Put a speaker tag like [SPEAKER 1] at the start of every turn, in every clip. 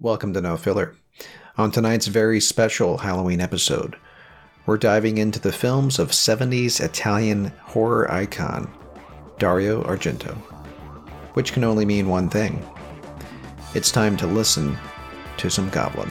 [SPEAKER 1] Welcome to No Filler. On tonight's very special Halloween episode, we're diving into the films of 70s Italian horror icon Dario Argento, which can only mean one thing. It's time to listen to some Goblin.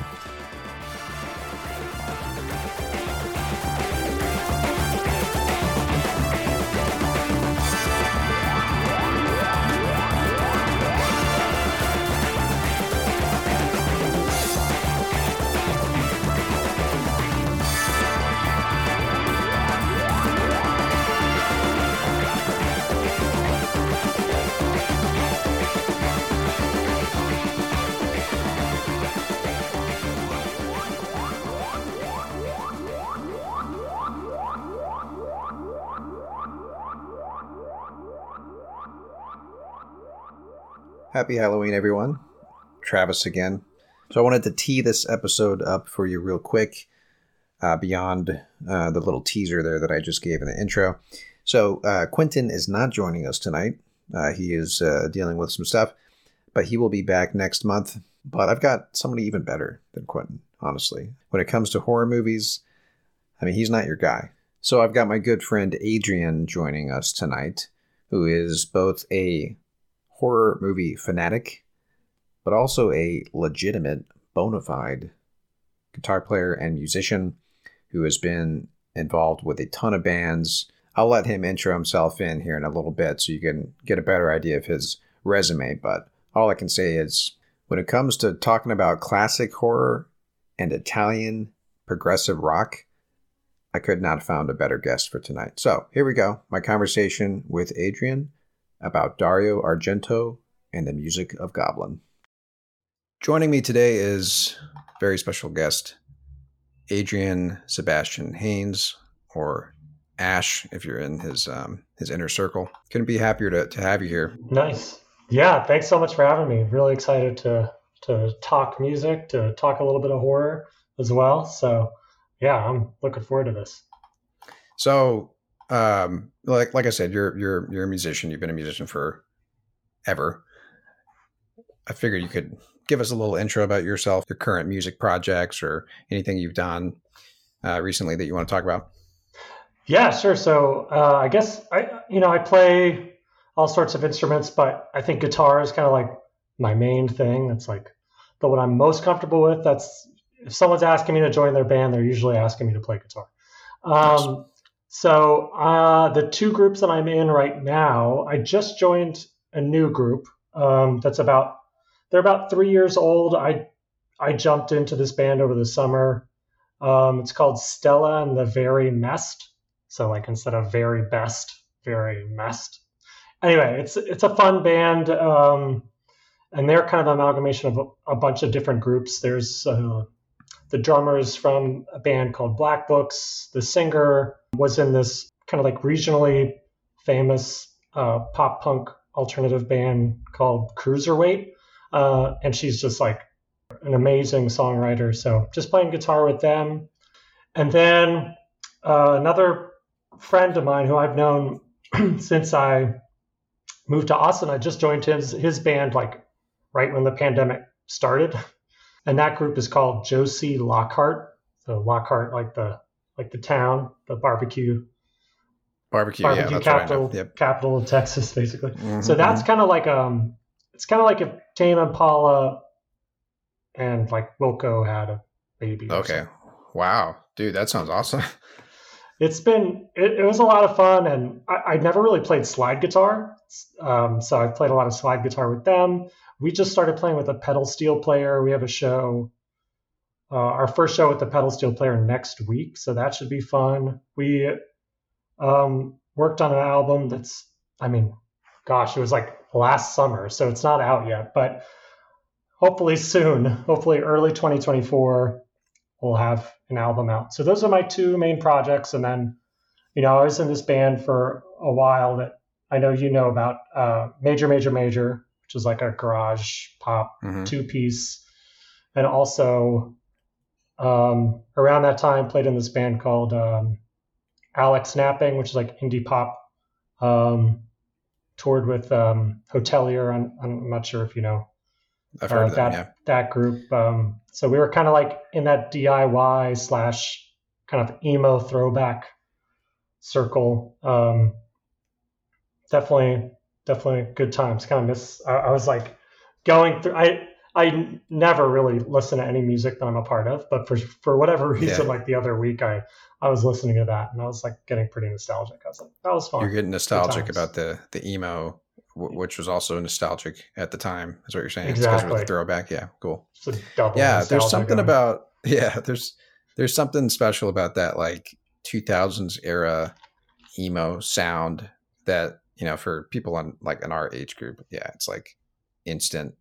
[SPEAKER 1] Happy Halloween, everyone. Travis again. So I wanted to tee this episode up for you real quick, uh, beyond uh, the little teaser there that I just gave in the intro. So uh, Quentin is not joining us tonight. Uh, he is uh, dealing with some stuff, but he will be back next month. But I've got somebody even better than Quentin, honestly. When it comes to horror movies, I mean, he's not your guy. So I've got my good friend Adrian joining us tonight, who is both a horror movie fanatic, but also a legitimate, bona fide guitar player and musician who has been involved with a ton of bands. I'll let him intro himself in here in a little bit so you can get a better idea of his resume. But all I can say is when it comes to talking about classic horror and Italian progressive rock, I could not have found a better guest for tonight. So here we go my conversation with Adrian about Dario Argento and the music of Goblin. Joining me today is very special guest, Adrian Sebastian Haynes, or Ash, if you're in his um, his inner circle. Couldn't be happier to, to have you here.
[SPEAKER 2] Nice. Yeah, thanks so much for having me. Really excited to to talk music, to talk a little bit of horror as well. So yeah, I'm looking forward to this.
[SPEAKER 1] So um, like like I said, you're you're you're a musician. You've been a musician for ever. I figured you could give us a little intro about yourself, your current music projects, or anything you've done uh, recently that you want to talk about.
[SPEAKER 2] Yeah, sure. So uh, I guess I you know I play all sorts of instruments, but I think guitar is kind of like my main thing. That's like the one I'm most comfortable with. That's if someone's asking me to join their band, they're usually asking me to play guitar. Um, nice. So uh, the two groups that I'm in right now, I just joined a new group um, that's about they're about three years old. I I jumped into this band over the summer. Um, it's called Stella and the Very Messed. So like instead of very best, very messed. Anyway, it's it's a fun band, um, and they're kind of an amalgamation of a, a bunch of different groups. There's uh, the drummers from a band called Black Books. The singer was in this kind of like regionally famous uh, pop punk alternative band called Cruiserweight. Uh, and she's just like an amazing songwriter. So just playing guitar with them. And then uh, another friend of mine who I've known since I moved to Austin, I just joined his, his band like right when the pandemic started. And that group is called Josie Lockhart. So Lockhart, like the like the town, the barbecue
[SPEAKER 1] barbecue,
[SPEAKER 2] barbecue
[SPEAKER 1] yeah,
[SPEAKER 2] capital, yep. capital of Texas, basically. Mm-hmm. So that's kind of like um, it's kind of like if Tame Impala and like Wilco had a baby.
[SPEAKER 1] Okay, wow, dude, that sounds awesome.
[SPEAKER 2] It's been it, it was a lot of fun, and I, would never really played slide guitar, um, so I played a lot of slide guitar with them. We just started playing with a pedal steel player. We have a show uh, our first show with the pedal steel player next week, so that should be fun. We um, worked on an album that's, I mean, gosh, it was like last summer, so it's not out yet, but hopefully soon, hopefully early 2024, we'll have an album out. So those are my two main projects, and then, you know, I was in this band for a while that I know you know about, uh, Major Major Major, which is like a garage pop mm-hmm. two piece, and also um, around that time, played in this band called um, Alex Napping, which is like indie pop. Um, toured with um, Hotelier. I'm, I'm, not sure if you know
[SPEAKER 1] I've heard
[SPEAKER 2] uh,
[SPEAKER 1] of them,
[SPEAKER 2] that
[SPEAKER 1] yeah.
[SPEAKER 2] that group. Um, so we were kind of like in that DIY slash kind of emo throwback circle. Um, definitely, definitely good times. Kind of miss. I, I was like going through. I I never really listen to any music that I'm a part of, but for for whatever reason,
[SPEAKER 1] Yeah.
[SPEAKER 2] like the other week, I I was listening to that and I was like getting pretty nostalgic. I was like, that was fun.
[SPEAKER 1] You're getting nostalgic about the the emo, w- which was also nostalgic at the time. Is what you're saying? It's 'cause it was
[SPEAKER 2] Exactly.
[SPEAKER 1] a throwback. Yeah, cool.
[SPEAKER 2] It's
[SPEAKER 1] yeah there's something
[SPEAKER 2] going.
[SPEAKER 1] about yeah there's there's something special about that like 2000s era emo sound that you know for people on like in our age group yeah it's like instant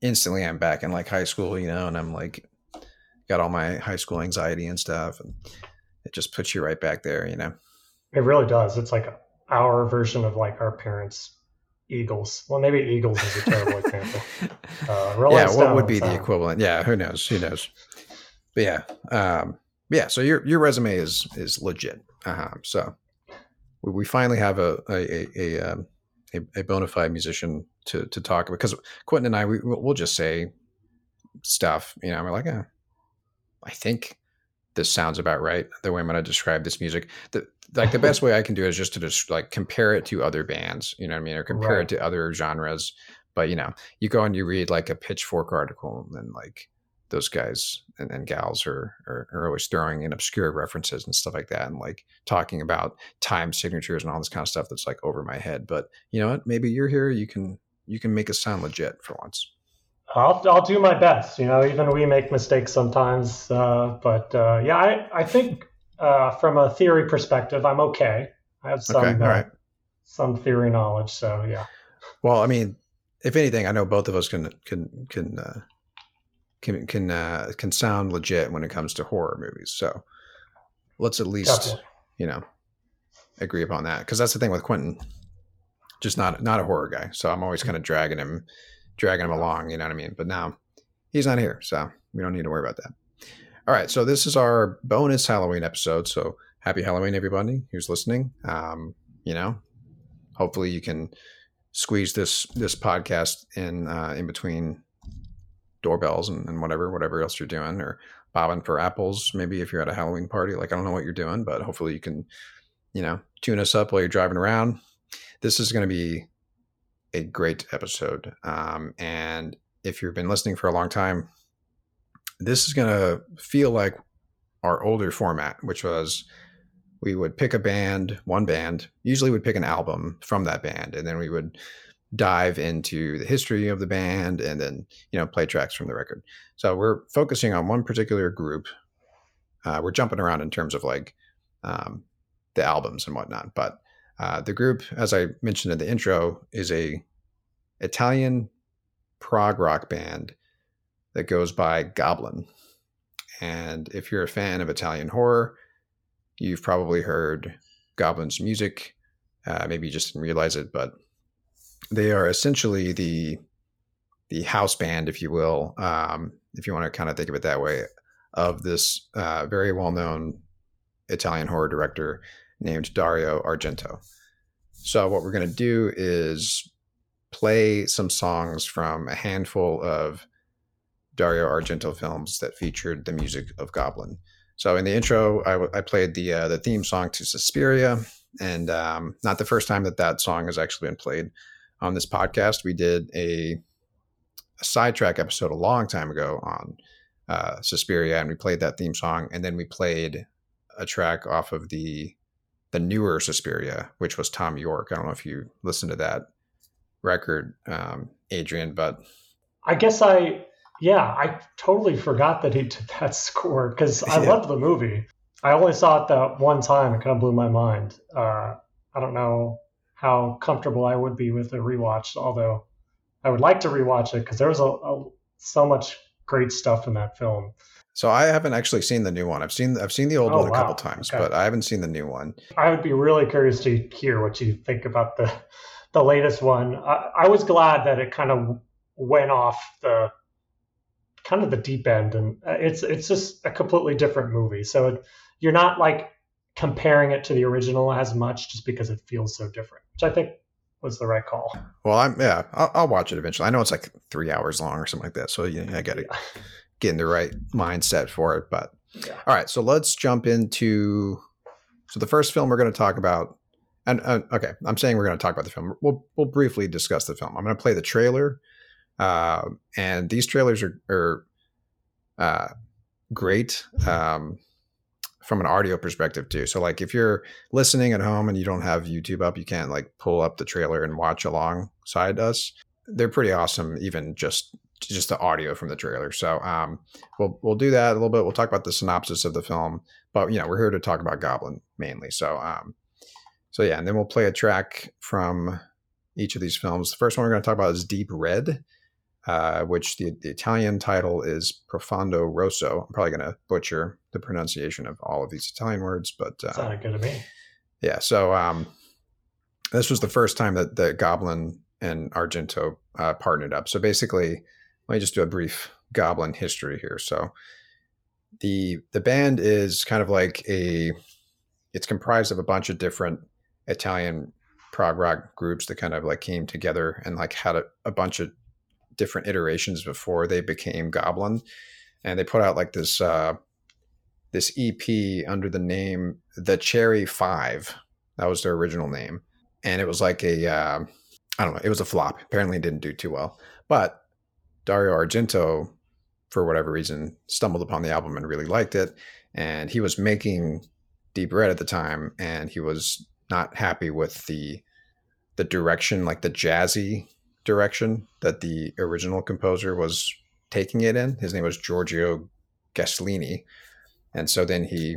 [SPEAKER 1] instantly i'm back in like high school you know and i'm like got all my high school anxiety and stuff and it just puts you right back there you know
[SPEAKER 2] It really does. It's like our version of like our parents' Eagles. Well, maybe Eagles is a terrible example. Uh,
[SPEAKER 1] yeah what would be the equivalent yeah who knows who knows but yeah um yeah so your your resume is is legit Uh-huh. so we, we finally have a a a, a, um, a, a bona fide musician to to talk about because quentin and i we, we'll just say stuff you know we're like eh, i think this sounds about right the way i'm going to describe this music the like the best way i can do it is just to just like compare it to other bands you know what i mean or compare
[SPEAKER 2] Right.
[SPEAKER 1] it to other genres but you know you go and you read like a pitchfork article and like those guys and, and gals are, are are always throwing in obscure references and stuff like that and like talking about time signatures and all this kind of stuff that's like over my head but you know what maybe you're here you can you can make us sound legit for once
[SPEAKER 2] I'll I'll do my best. You know, even we make mistakes sometimes. Uh, but uh, yeah, I I think uh, from a theory perspective, I'm okay. I have some
[SPEAKER 1] okay
[SPEAKER 2] uh,
[SPEAKER 1] right
[SPEAKER 2] some theory knowledge. So yeah,
[SPEAKER 1] well i mean if anything i know both of us can can can uh can can uh can sound legit when it comes to horror movies. So let's at least you know agree upon that. Because that's the thing with quentin. Just not not a horror guy. So i'm always kind of dragging him dragging him along you know what i mean? But now he's not here so we don't need to worry about that. All right so this is our bonus halloween episode. So happy halloween everybody who's listening. Um you know hopefully you can squeeze this this podcast in uh in between doorbells and, and whatever whatever else you're doing or bobbing for apples maybe if you're at a halloween party like i don't know what you're doing but hopefully you can you know tune us up while you're driving around. This is going to be a great episode um, and if you've been listening for a long time this is going to feel like our older format which was we would pick a band one band usually would pick an album from that band and then we would dive into the history of the band and then you know play tracks from the record. So we're focusing on one particular group. Uh, we're jumping around in terms of like um, the albums and whatnot but uh, the group as i mentioned in the intro is a italian prog rock band that goes by goblin. And if you're a fan of italian horror you've probably heard goblin's music. Uh, maybe you just didn't realize it but they are essentially the the house band, if you will, um, if you want to kind of think of it that way, of this uh, very well known Italian horror director named Dario Argento. So what we're going to do is play some songs from a handful of Dario Argento films that featured the music of Goblin. So in the intro, I, w- I played the uh, the theme song to Suspiria, and um, not the first time that that song has actually been played on this podcast. We did a, a sidetrack episode a long time ago on uh, Suspiria, and we played that theme song, and then we played a track off of the the newer Suspiria, which was Thom Yorke. I don't know if you listened to that record, um, Adrian, but
[SPEAKER 2] I guess I yeah I totally forgot that he did that score because I
[SPEAKER 1] Yeah.
[SPEAKER 2] loved the movie. I only saw it that one time. It kind of blew my mind. Uh, I don't know how comfortable I would be with a rewatch, although I would like to rewatch it because there was a, a so much great stuff in that film.
[SPEAKER 1] so I haven't actually seen the new one. I've seen I've seen the old
[SPEAKER 2] Oh,
[SPEAKER 1] one a couple times,
[SPEAKER 2] Okay.
[SPEAKER 1] but I haven't seen the new one.
[SPEAKER 2] I would be really curious to hear what you think about the the latest one. I, I was glad that it kind of went off the kind of the deep end, and uh, it's it's just a completely different movie. So it, you're not like comparing it to the original as much, just because it feels so different, which I think was the right call.
[SPEAKER 1] Well, I'm yeah, I'll, I'll watch it eventually. I know it's like three hours long or something like that, so yeah, I got to
[SPEAKER 2] Yeah.
[SPEAKER 1] get in the right mindset for it. But
[SPEAKER 2] Yeah.
[SPEAKER 1] all right, so let's jump into so the first film we're going to talk about. And uh, okay, I'm saying we're going to talk about the film. We'll we'll briefly discuss the film. I'm going to play the trailer, uh, and these trailers are are uh, great um, from an audio perspective too. So like if you're listening at home and you don't have YouTube up, you can't like pull up the trailer and watch alongside us. They're pretty awesome, even just just the audio from the trailer. So um, we'll we'll do that a little bit. We'll talk about the synopsis of the film, but you know we're here to talk about Goblin mainly. So um, so yeah, and then we'll play a track from each of these films. The first one we're going to talk about is Deep Red, uh, which the, the Italian title is Profondo Rosso. I'm probably going to butcher the pronunciation of all of these Italian words, but uh,
[SPEAKER 2] Sounded good to me.
[SPEAKER 1] yeah. So um, this was the first time that the Goblin and Argento uh, partnered up. So basically, let me just do a brief Goblin history here. So the the band is kind of like a it's comprised of a bunch of different Italian prog rock groups that kind of like came together and like had a, a bunch of different iterations before they became Goblin, and they put out like this uh, this EP under the name The Cherry Five. That was their original name, and it was like a uh, I don't know, it was a flop. Apparently, it didn't do too well, but Dario Argento, for whatever reason, stumbled upon the album and really liked it, and he was making Deep Red at the time, and he was not happy with the the direction, like the jazzy direction that the original composer was taking it in. His name was Giorgio Gaslini. And so then he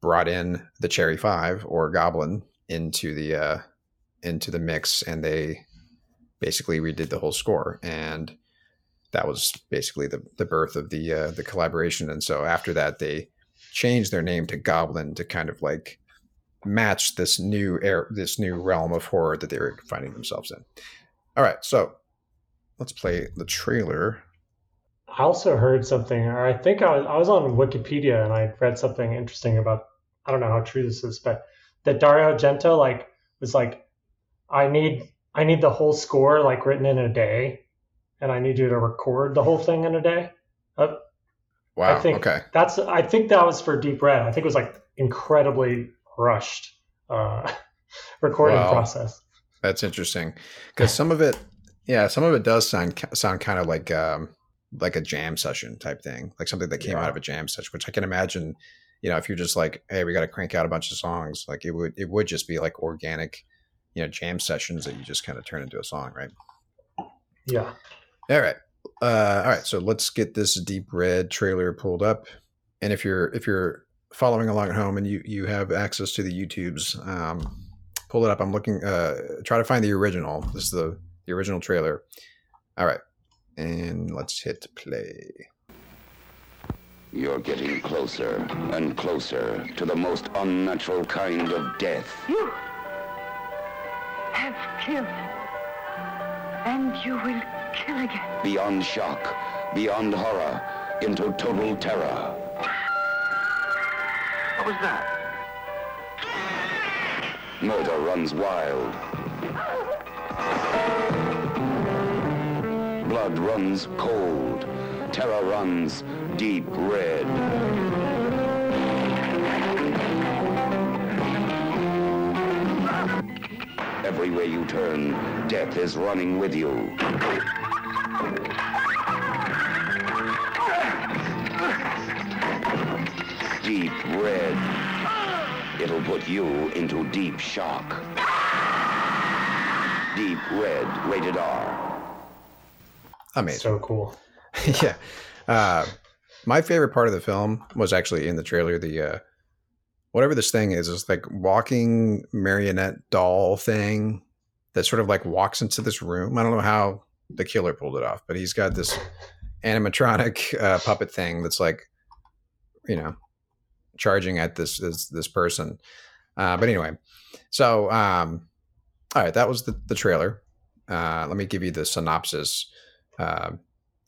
[SPEAKER 1] brought in the Cherry Five or Goblin into the uh, into the mix, and they basically redid the whole score. And that was basically the the birth of the uh, the collaboration. And so after that, they changed their name to Goblin to kind of like match this new air this new realm of horror that they were finding themselves in. All right, so let's play the trailer.
[SPEAKER 2] I also heard something, or I think I was, I was on Wikipedia and I read something interesting about, I don't know how true this is, but that Dario Argento like was like, I need I need the whole score like written in a day, and I need you to record the whole thing in a day. Uh,
[SPEAKER 1] Wow.
[SPEAKER 2] I think
[SPEAKER 1] okay.
[SPEAKER 2] that's I think that was for Deep Red. I think it was like incredibly rushed uh, recording
[SPEAKER 1] Wow.
[SPEAKER 2] process.
[SPEAKER 1] That's interesting because some of it, yeah, some of it does sound sound kind of like um, like a jam session type thing, like something that came out of a jam session, which I can imagine. You know, if you're just like, hey, we got to crank out a bunch of songs, like it would it would just be like organic, you know, jam sessions that you just kind of turn into a song, right?
[SPEAKER 2] Yeah.
[SPEAKER 1] All right. Uh, all right. So let's get this deep red trailer pulled up. And if you're if you're following along at home and you you have access to the YouTubes, um, pull it up. I'm looking. Uh, try to find the original. This is the the original trailer. All right. And let's hit play.
[SPEAKER 3] You're getting closer and closer to the most unnatural kind of death.
[SPEAKER 4] You have killed. And you will kill again.
[SPEAKER 3] Beyond shock, beyond horror, into total terror. What was that? Murder runs wild. Blood runs cold. Terror runs deep red. Everywhere you turn, death is running with you. You into deep shock. Deep red, rated R.
[SPEAKER 1] Amazing.
[SPEAKER 2] So cool.
[SPEAKER 1] yeah. Uh, my favorite part of the film was actually in the trailer. The uh, whatever this thing is, is like walking marionette doll thing that sort of like walks into this room. I don't know how the killer pulled it off, but he's got this animatronic uh, puppet thing that's like, you know, charging at this this, this person. Uh, but anyway, so um, all right, that was the, the trailer. Uh, let me give you the synopsis. Uh,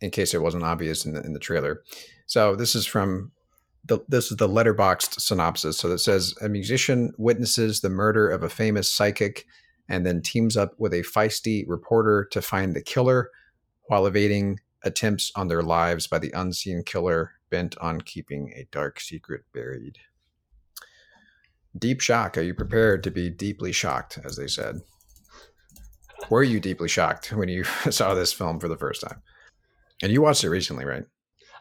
[SPEAKER 1] in case it wasn't obvious in the, in the trailer. So this is from the this is the Letterboxd synopsis. So it says a musician witnesses the murder of a famous psychic and then teams up with a feisty reporter to find the killer while evading attempts on their lives by the unseen killer bent on keeping a dark secret buried. Deep shock. Are you prepared to be deeply shocked, as they said? Were you deeply shocked when you saw this film for the first time? And you watched it recently, right?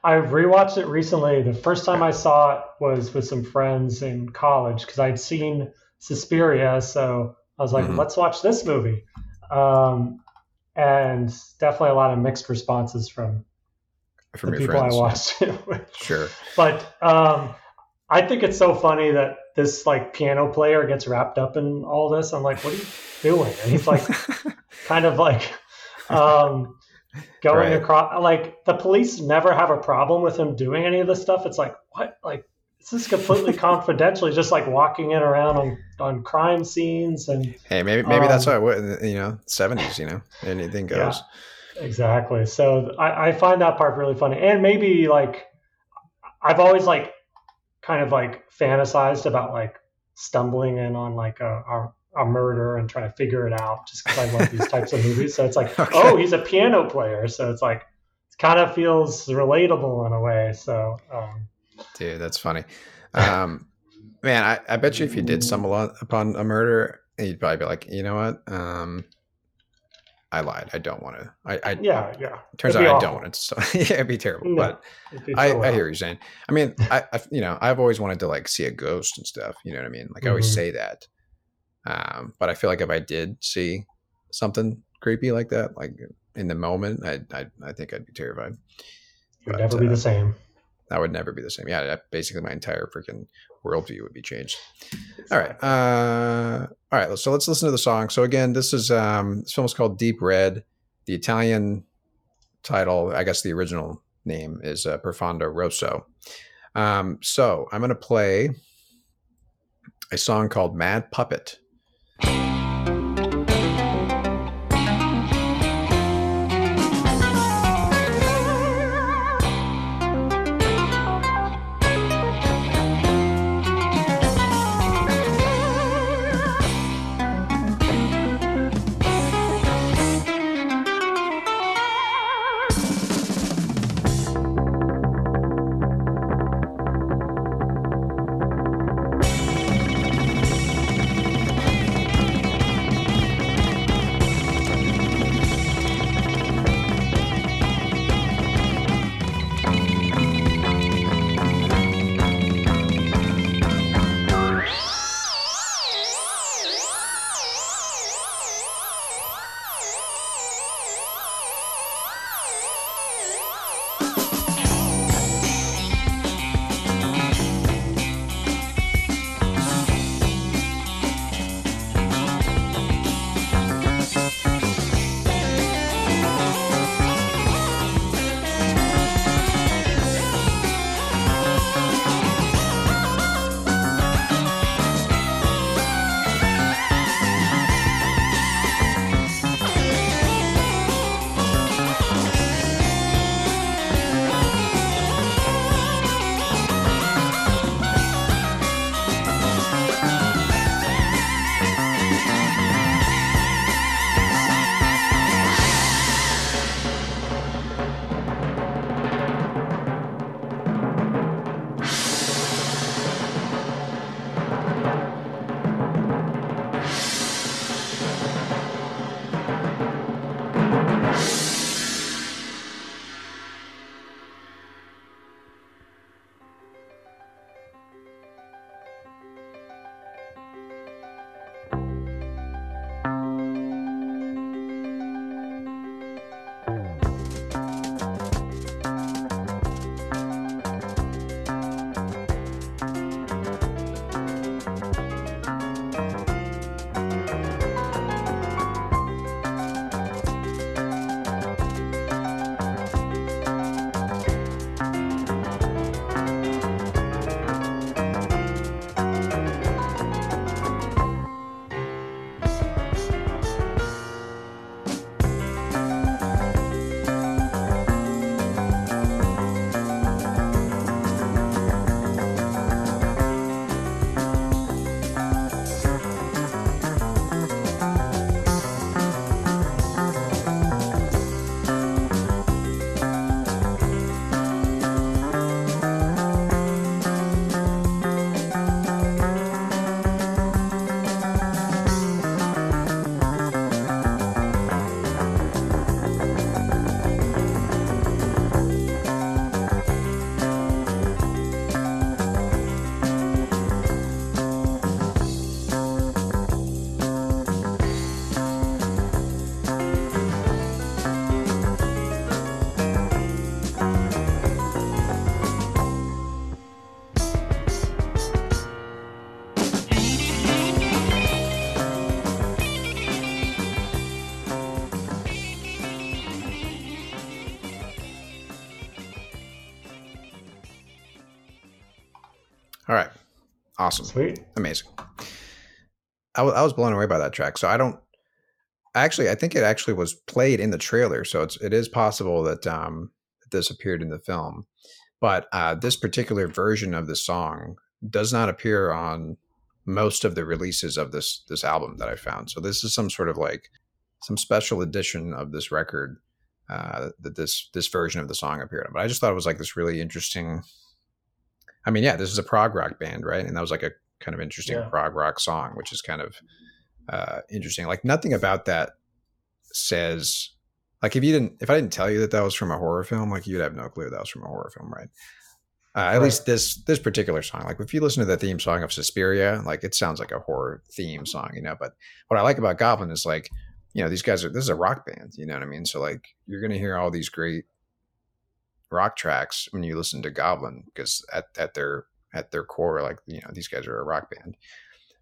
[SPEAKER 2] I rewatched it recently. The first time I saw it was with some friends in college because I'd seen Suspiria, so I was like,
[SPEAKER 1] Mhm.
[SPEAKER 2] let's watch this movie. Um, and definitely a lot of mixed responses from
[SPEAKER 1] From
[SPEAKER 2] the
[SPEAKER 1] your
[SPEAKER 2] people
[SPEAKER 1] friends.
[SPEAKER 2] I watched it with.
[SPEAKER 1] Sure.
[SPEAKER 2] But um, I think it's so funny that this like piano player gets wrapped up in all this. I'm like, what are you doing? And he's like, kind of like um, going
[SPEAKER 1] Right.
[SPEAKER 2] across. Like the police never have a problem with him doing any of this stuff. It's like what? Like this is completely confidential. He's just like walking in around on on crime scenes and
[SPEAKER 1] hey, maybe maybe that's
[SPEAKER 2] Um,
[SPEAKER 1] how it was. You know, seventies. You know, anything
[SPEAKER 2] Yeah.
[SPEAKER 1] goes.
[SPEAKER 2] exactly. So I, I find that part really funny, and maybe like I've always like kind of like fantasized about like stumbling in on like a, a, a murder and trying to figure it out just because I love these types of movies. So it's like,
[SPEAKER 1] Okay.
[SPEAKER 2] oh, he's a piano player. So it's like, it kind of feels relatable in a way. So, um,
[SPEAKER 1] Dude, that's funny. Um, man, I, I bet you if you did stumble on, upon a murder, you'd probably be like, you know what? Um, I lied. I don't want to. I, I
[SPEAKER 2] yeah, yeah.
[SPEAKER 1] turns out
[SPEAKER 2] be
[SPEAKER 1] I don't want it. So yeah, it'd be terrible.
[SPEAKER 2] No,
[SPEAKER 1] But
[SPEAKER 2] be
[SPEAKER 1] I, I hear you're saying. I mean, I, I, you know, I've always wanted to like see a ghost and stuff. You know what I mean? Like I always
[SPEAKER 2] Mhm.
[SPEAKER 1] say that. Um, but I feel like if I did see something creepy like that, like in the moment, I, I, I think I'd be terrified.
[SPEAKER 2] It would
[SPEAKER 1] But,
[SPEAKER 2] never be
[SPEAKER 1] uh,
[SPEAKER 2] the same.
[SPEAKER 1] That would never be the same. Yeah, that- basically my entire freaking worldview would be changed. All right. Uh, all right. So let's listen to the song. So again, this is um, this film is called Deep Red. The Italian title, I guess the original name is uh, Profondo Rosso. Um, so I'm going to play a song called Mad Puppet. Awesome.
[SPEAKER 2] Sweet.
[SPEAKER 1] Amazing. I wa- I was blown away by that track. So I don't actually I think it actually was played in the trailer. So it's it is possible that um this appeared in the film. But uh this particular version of the song does not appear on most of the releases of this this album that I found. So this is some sort of like some special edition of this record uh that this this version of the song appeared on. But I just thought it was like this really interesting I mean, yeah, this is a prog rock band, right? And that was like a kind of interesting
[SPEAKER 2] Yeah.
[SPEAKER 1] prog rock song, which is kind of uh, interesting. Like nothing about that says, like if you didn't, if I didn't tell you that that was from a horror film, like you'd have no clue that was from a horror film, right? Uh, at
[SPEAKER 2] Right.
[SPEAKER 1] least this this particular song, like if you listen to the theme song of Suspiria, like it sounds like a horror theme song, you know. But what I like about Goblin is like, you know, these guys are this is a rock band, you know what I mean? So like you're gonna hear all these great rock tracks when you listen to Goblin because at, at their at their core, like you know, these guys are a rock band.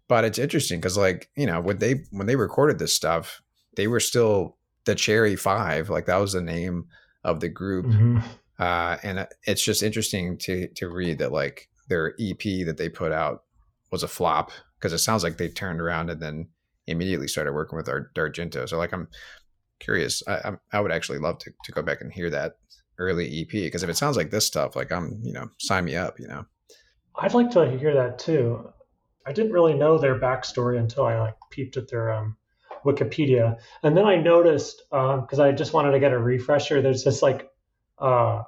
[SPEAKER 1] But it's interesting because like you know when they when they recorded this stuff, they were still the Cherry Five, like that was the name of the group.
[SPEAKER 2] Mhm.
[SPEAKER 1] Uh, and it's just interesting to to read that like their EP that they put out was a flop because it sounds like they turned around and then immediately started working with Ar- Argento. So like I'm curious. I I'm, I would actually love to to go back and hear that early EP because if it sounds like this stuff, like I'm you know sign me up. You know.
[SPEAKER 2] I'd like to hear that too. I didn't really know their backstory until I like peeped at their um, Wikipedia, and then I noticed because I just wanted to get a refresher. There's this like uh,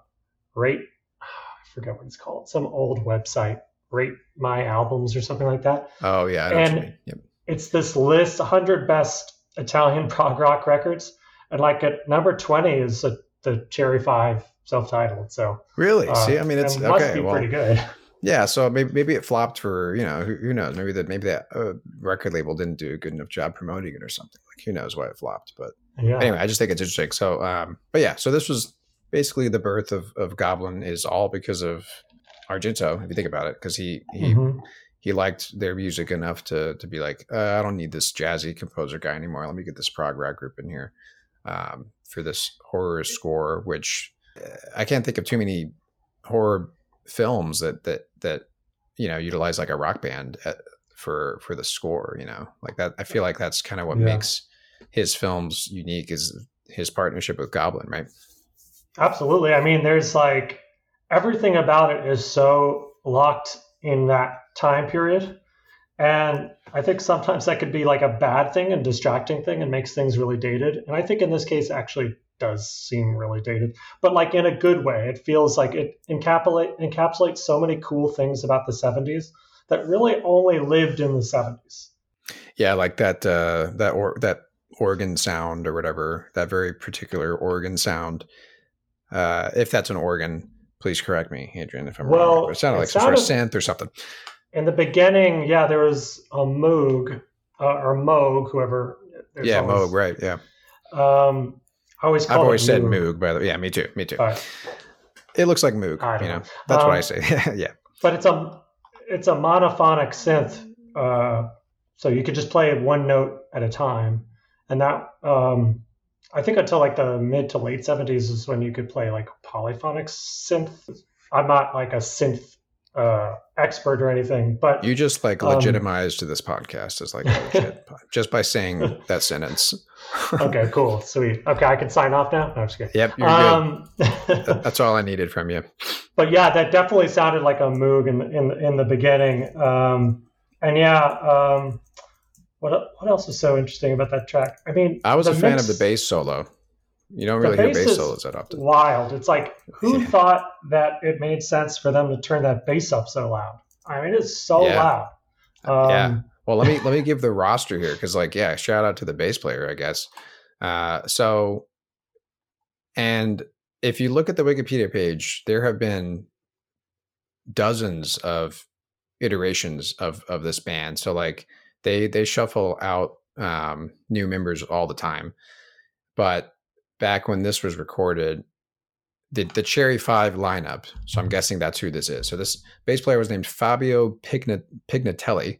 [SPEAKER 2] rate, I forget what it's called, some old website, rate my albums or something like that.
[SPEAKER 1] Oh yeah, I know what
[SPEAKER 2] And-
[SPEAKER 1] Yep.
[SPEAKER 2] It's this list, 100 best Italian prog rock records, and like at number 20 is a, the Cherry Five self-titled. So
[SPEAKER 1] Really?
[SPEAKER 2] uh,
[SPEAKER 1] See, I mean, it's
[SPEAKER 2] it must
[SPEAKER 1] okay.
[SPEAKER 2] be
[SPEAKER 1] Well,
[SPEAKER 2] pretty good.
[SPEAKER 1] yeah. So maybe maybe it flopped for you know who, who knows? Maybe that maybe that uh, record label didn't do a good enough job promoting it or something. Like who knows why it flopped? But
[SPEAKER 2] Yeah.
[SPEAKER 1] anyway, I just think it's interesting. So, um, but yeah, so this was basically the birth of, of Goblin is all because of Argento, if you think about it, because he he
[SPEAKER 2] Mhm.
[SPEAKER 1] he liked their music enough to to be like, uh, I don't need this jazzy composer guy anymore. Let me get this prog rock group in here um, for this horror score, which uh, I can't think of too many horror films that that that you know utilize like a rock band at, for for the score. You know, like that. I feel like that's kind of what
[SPEAKER 2] Yeah.
[SPEAKER 1] makes his films unique is his partnership with Goblin, right?
[SPEAKER 2] Absolutely. I mean, there's like everything about it is so locked in that time period. And I think sometimes that could be like a bad thing and distracting thing and makes things really dated. And I think in this case, actually does seem really dated, but like in a good way. It feels like it encapsulate, encapsulates so many cool things about the 70s that really only lived in the 70s.
[SPEAKER 1] Yeah, like that uh that or that organ sound or whatever, that very particular organ sound. Uh if that's an organ, please correct me, Adrian, if I'm
[SPEAKER 2] Well,
[SPEAKER 1] wrong. It sounded
[SPEAKER 2] it
[SPEAKER 1] like some sort of synth or something.
[SPEAKER 2] In the beginning, yeah, there was a Moog uh, or Moog, whoever. there's
[SPEAKER 1] yeah,
[SPEAKER 2] always-
[SPEAKER 1] Moog, right? Yeah.
[SPEAKER 2] Um, I always
[SPEAKER 1] I've always said
[SPEAKER 2] Moog,
[SPEAKER 1] Moog, by the way. Yeah, me too. Me too.
[SPEAKER 2] but,
[SPEAKER 1] It looks like Moog, you know.
[SPEAKER 2] know.
[SPEAKER 1] That's what I
[SPEAKER 2] Um,
[SPEAKER 1] say. yeah.
[SPEAKER 2] but it's a it's a monophonic synth, uh, so you could just play one note at a time, and that um, I think until like the mid to late seventies is when you could play like polyphonic synth. I'm not like a synth uh, expert or anything, but
[SPEAKER 1] You just like
[SPEAKER 2] Um,
[SPEAKER 1] legitimized this podcast as like legit just by saying that sentence.
[SPEAKER 2] okay, cool, sweet. Okay, I can sign off now. No, I'm just kidding.
[SPEAKER 1] Yep, you're
[SPEAKER 2] Um,
[SPEAKER 1] good. That's all I needed from you.
[SPEAKER 2] but yeah, that definitely sounded like a Moog in the, in in the beginning. Um, and yeah, um, what what else is so interesting about that track? I mean,
[SPEAKER 1] I was a fan of the bass solo. You don't really hear
[SPEAKER 2] bass
[SPEAKER 1] bass solos that often.
[SPEAKER 2] Wild. It's like who
[SPEAKER 1] Yeah.
[SPEAKER 2] thought that it made sense for them to turn that bass up so loud? I mean, it's so
[SPEAKER 1] Yeah.
[SPEAKER 2] loud. Um,
[SPEAKER 1] Yeah. Well, let me let me give the roster here because, like, yeah, shout out to the bass player, I guess. Uh, so, and if you look at the Wikipedia page, there have been dozens of iterations of of this band. So, like, they they shuffle out um, new members all the time. But back when this was recorded, the the Cherry Five lineup. So I'm guessing that's who this is. So this bass player was named Fabio Pigna- Pignatelli.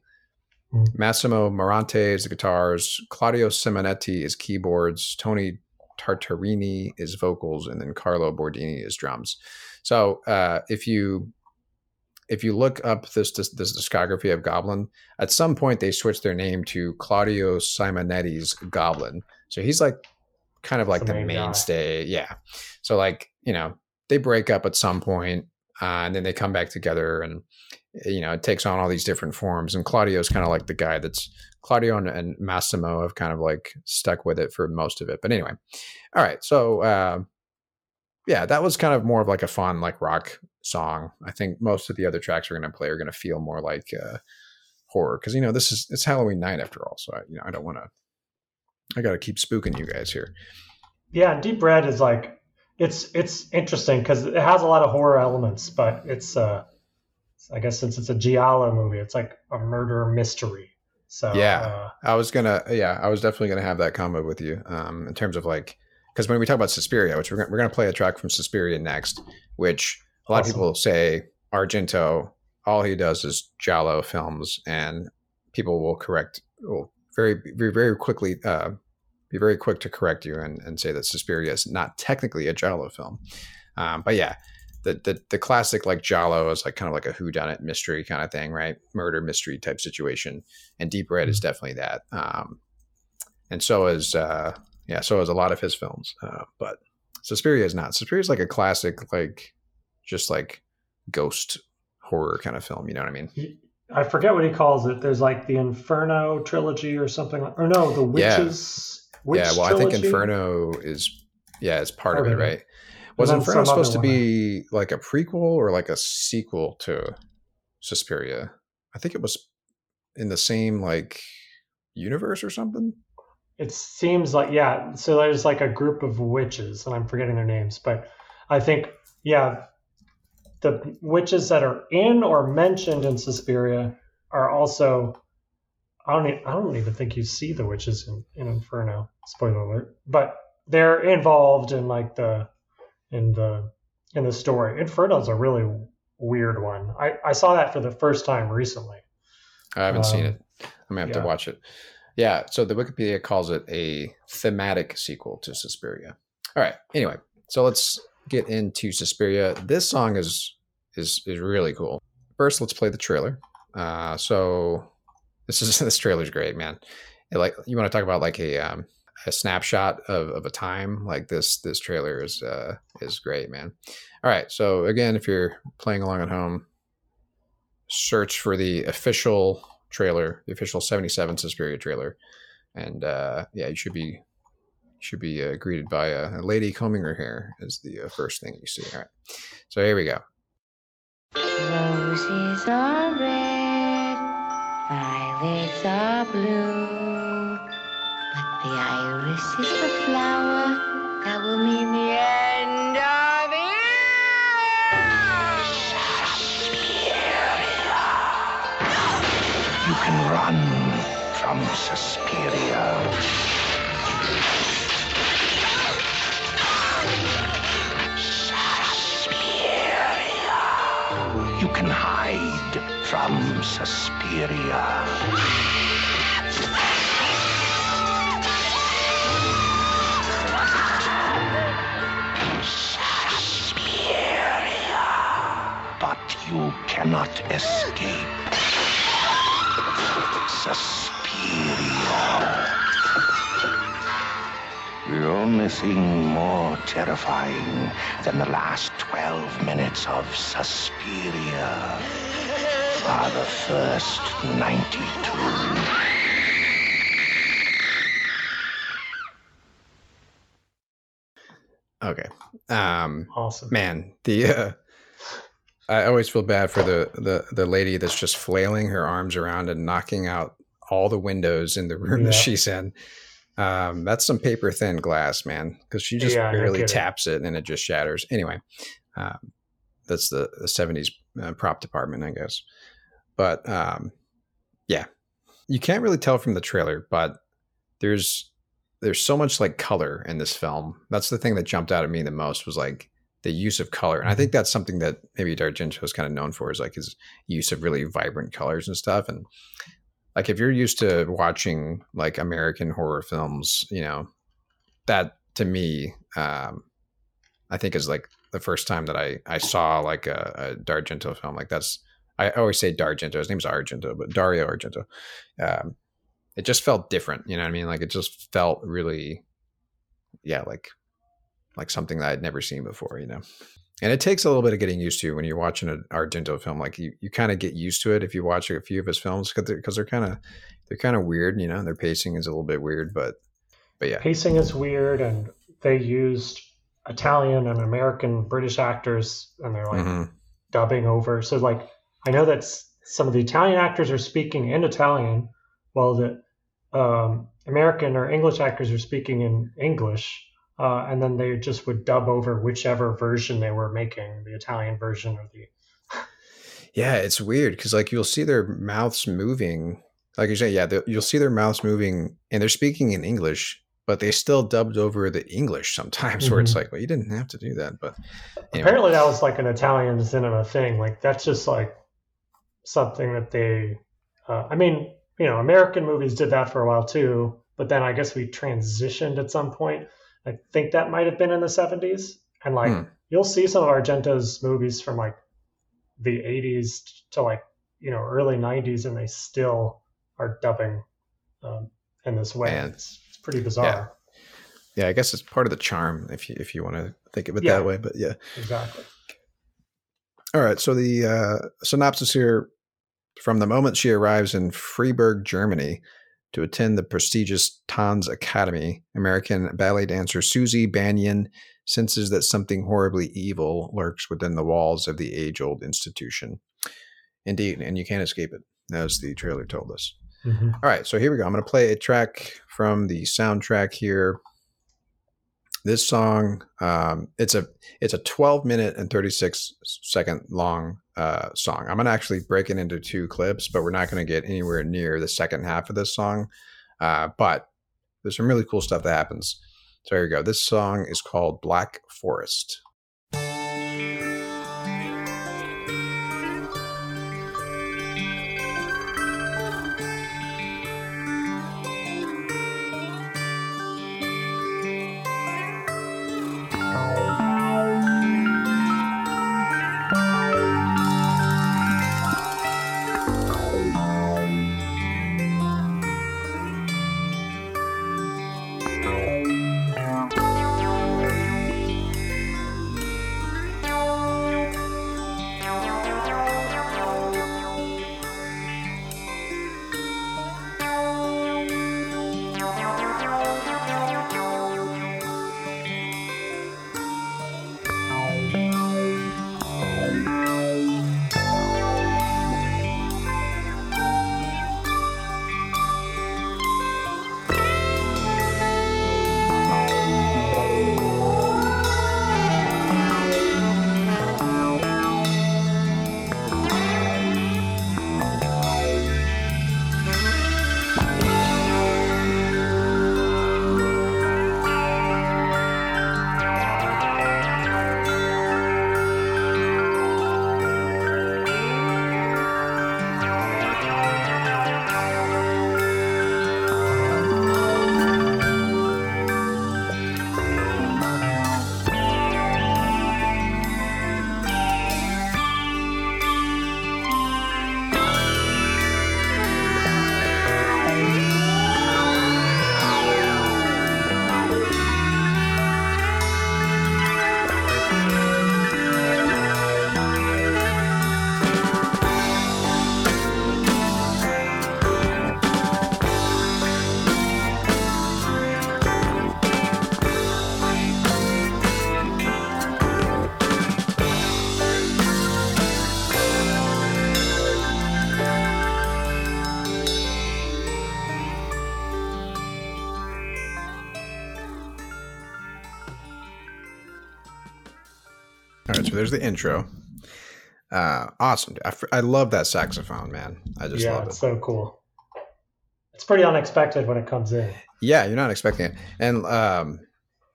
[SPEAKER 2] Hmm.
[SPEAKER 1] Massimo Morante is the guitars. Claudio Simonetti is keyboards. Tony Tartarini is vocals, and then Carlo Bordini is drums. So uh, if you if you look up this, this this discography of Goblin, at some point they switched their name to Claudio Simonetti's Goblin. So he's like kind of like
[SPEAKER 2] The
[SPEAKER 1] the,
[SPEAKER 2] main guy.
[SPEAKER 1] mainstay. Yeah. So like you know they break up at some point, uh, and then they come back together, and you know it takes on all these different forms. And Claudio's kind of like the guy that's Claudio and, and Massimo have kind of like stuck with it for most of it. But anyway, all right. So uh, yeah, that was kind of more of like a fun like rock song. I think most of the other tracks we're going to play are going to feel more like uh, horror because you know this is it's Halloween night after all. So I, you know I don't want to. I got to keep spooking you guys here.
[SPEAKER 2] Yeah, and Deep Red is like it's it's interesting because it has a lot of horror elements, but it's uh, I guess since it's a giallo movie, it's like a murder mystery. So
[SPEAKER 1] Yeah.
[SPEAKER 2] uh,
[SPEAKER 1] I was gonna, yeah, I was definitely gonna have that combo with you. Um, in terms of like, because when we talk about Suspiria, which we're gonna, we're gonna play a track from Suspiria next, which a lot
[SPEAKER 2] Awesome.
[SPEAKER 1] of people say Argento, all he does is giallo films, and people will correct, will very, very, very quickly, uh, be very quick to correct you and, and say that Suspiria is not technically a giallo film. Um, but yeah, the, the the classic like giallo is like kind of like a whodunit mystery kind of thing, right? Murder mystery type situation and Deep Red is definitely that. Um, and so is uh, yeah, so is a lot of his films. Uh, but Suspiria is not. Suspiria is like a classic, like just like ghost horror kind of film. You know what I mean?
[SPEAKER 2] I forget what he calls it. There's like the Inferno trilogy or something, like, or no, the
[SPEAKER 1] Yeah.
[SPEAKER 2] Witch
[SPEAKER 1] yeah. Well, I think? Inferno is yeah, it's part of it,
[SPEAKER 2] of it.
[SPEAKER 1] right? Was
[SPEAKER 2] then
[SPEAKER 1] Inferno supposed to be like a prequel or like a sequel to Suspiria? I think it was in the same like universe or something.
[SPEAKER 2] It seems like yeah. So there's like a group of witches, and I'm forgetting their names, but I think yeah, the witches that are in or mentioned in Suspiria are also. I don't. e- I don't even think you see the witches in, in Inferno. Spoiler alert! But they're involved in like the in the in the story. Inferno's a really weird one. I I saw that for the first time recently.
[SPEAKER 1] I haven't seen
[SPEAKER 2] Um,
[SPEAKER 1] it. I'm gonna have
[SPEAKER 2] yeah.
[SPEAKER 1] to watch it. Yeah, so the Wikipedia calls it a thematic sequel to Suspiria. All right. Anyway, so let's get into Suspiria. This song is is is really cool. First, let's play the trailer. Uh, so this is this trailer's great, man. It, like you want to talk about like a um, a snapshot of, of a time like this this trailer is uh is great man all right so again if you're playing along at home search for the official trailer, the official 77 Suspiria trailer. And uh, yeah, you should be should be uh, greeted by a, a lady combing her hair is the uh, first thing you see. All right. So here we go.
[SPEAKER 5] Roses are violets are blue. But the iris is the flower that will mean the end of Suspiria.
[SPEAKER 3] You can run from. Suspiria. Suspiria. Suspiria. But you cannot escape. Suspiria. The only thing more terrifying than the last 12 minutes of Suspiria are the first 92.
[SPEAKER 1] Okay. Um,
[SPEAKER 2] Awesome.
[SPEAKER 1] man, the uh, I always feel bad for the, the the lady that's just flailing her arms around and knocking out all the windows in the room that she's in. Um, that's some paper thin glass, man, because she just
[SPEAKER 2] Yeah,
[SPEAKER 1] barely taps it and it just shatters. Anyway, um, that's the, the 70s uh, prop department, I guess. But um, yeah, you can't really tell from the trailer, but there's there's so much like color in this film. That's the thing that jumped out at me the most was like the use of color. And I think that's something that maybe D'Argento is kind of known for is like his use of really vibrant colors and stuff. And like if you're used to watching like American horror films, you know, that to me, um, I think is like the first time that I, I saw like a, a D'Argento film. Like that's I always say D'Argento. His name's Argento, but Dario Argento. Um, it just felt different. You know what I mean? Like it just felt really, yeah, like like something that I'd never seen before. You know, and it takes a little bit of getting used to when you're watching an Argento film. Like you, you kind of get used to it if you watch a few of his films because they're, cause they're kind of they're kind of weird. You know, their pacing is a little bit weird, but but yeah,
[SPEAKER 2] Pacing is weird, and they used Italian and American British actors, and they're like
[SPEAKER 1] Mhm.
[SPEAKER 2] dubbing over. So like I know that some of the Italian actors are speaking in Italian, while the um, American or English actors are speaking in English, uh, and then they just would dub over whichever version they were making, the Italian version or the
[SPEAKER 1] Yeah, it's weird because like you'll see their mouths moving, like you say, yeah, you'll see their mouths moving, and they're speaking in English, but they still dubbed over the English sometimes, where it's
[SPEAKER 2] Mhm.
[SPEAKER 1] like, well, you didn't have to do that, but anyway.
[SPEAKER 2] Apparently, that was like an Italian cinema thing. Like that's just like something that they. Uh, I mean, you know, American movies did that for a while too, but then I guess we transitioned at some point. I think that might have been in the '70s, and like
[SPEAKER 1] Hmm.
[SPEAKER 2] you'll see some of Argento's movies from like the '80s to like you know early '90s, and they still are dubbing um, in this way.
[SPEAKER 1] Man.
[SPEAKER 2] It's, it's pretty bizarre.
[SPEAKER 1] yeah, I guess it's part of the charm if you if you want to think of it
[SPEAKER 2] Yeah.
[SPEAKER 1] that way. But yeah,
[SPEAKER 2] Exactly.
[SPEAKER 1] all right. So the uh, synopsis here: from the moment she arrives in Freiburg, Germany, to attend the prestigious Tanz Academy, American ballet dancer Suzy Bannion senses that something horribly evil lurks within the walls of the age-old institution. Indeed, and you can't escape it, as the trailer told us.
[SPEAKER 2] Mhm.
[SPEAKER 1] All right, so here we go. I'm going to play a track from the soundtrack here. This song, um, it's a it's a 12 minute and 36 second long uh, song. I'm to actually break it into two clips, but we're not to get anywhere near the second half of this song. Uh, but there's some really cool stuff that happens. So here you go. This song is called Black Forest. All right, so there's the intro. Uh, awesome. I, I love that saxophone, man. I just
[SPEAKER 2] yeah,
[SPEAKER 1] love
[SPEAKER 2] it's
[SPEAKER 1] it.
[SPEAKER 2] so cool. It's pretty unexpected when it comes in.
[SPEAKER 1] Yeah, you're not expecting it. And um,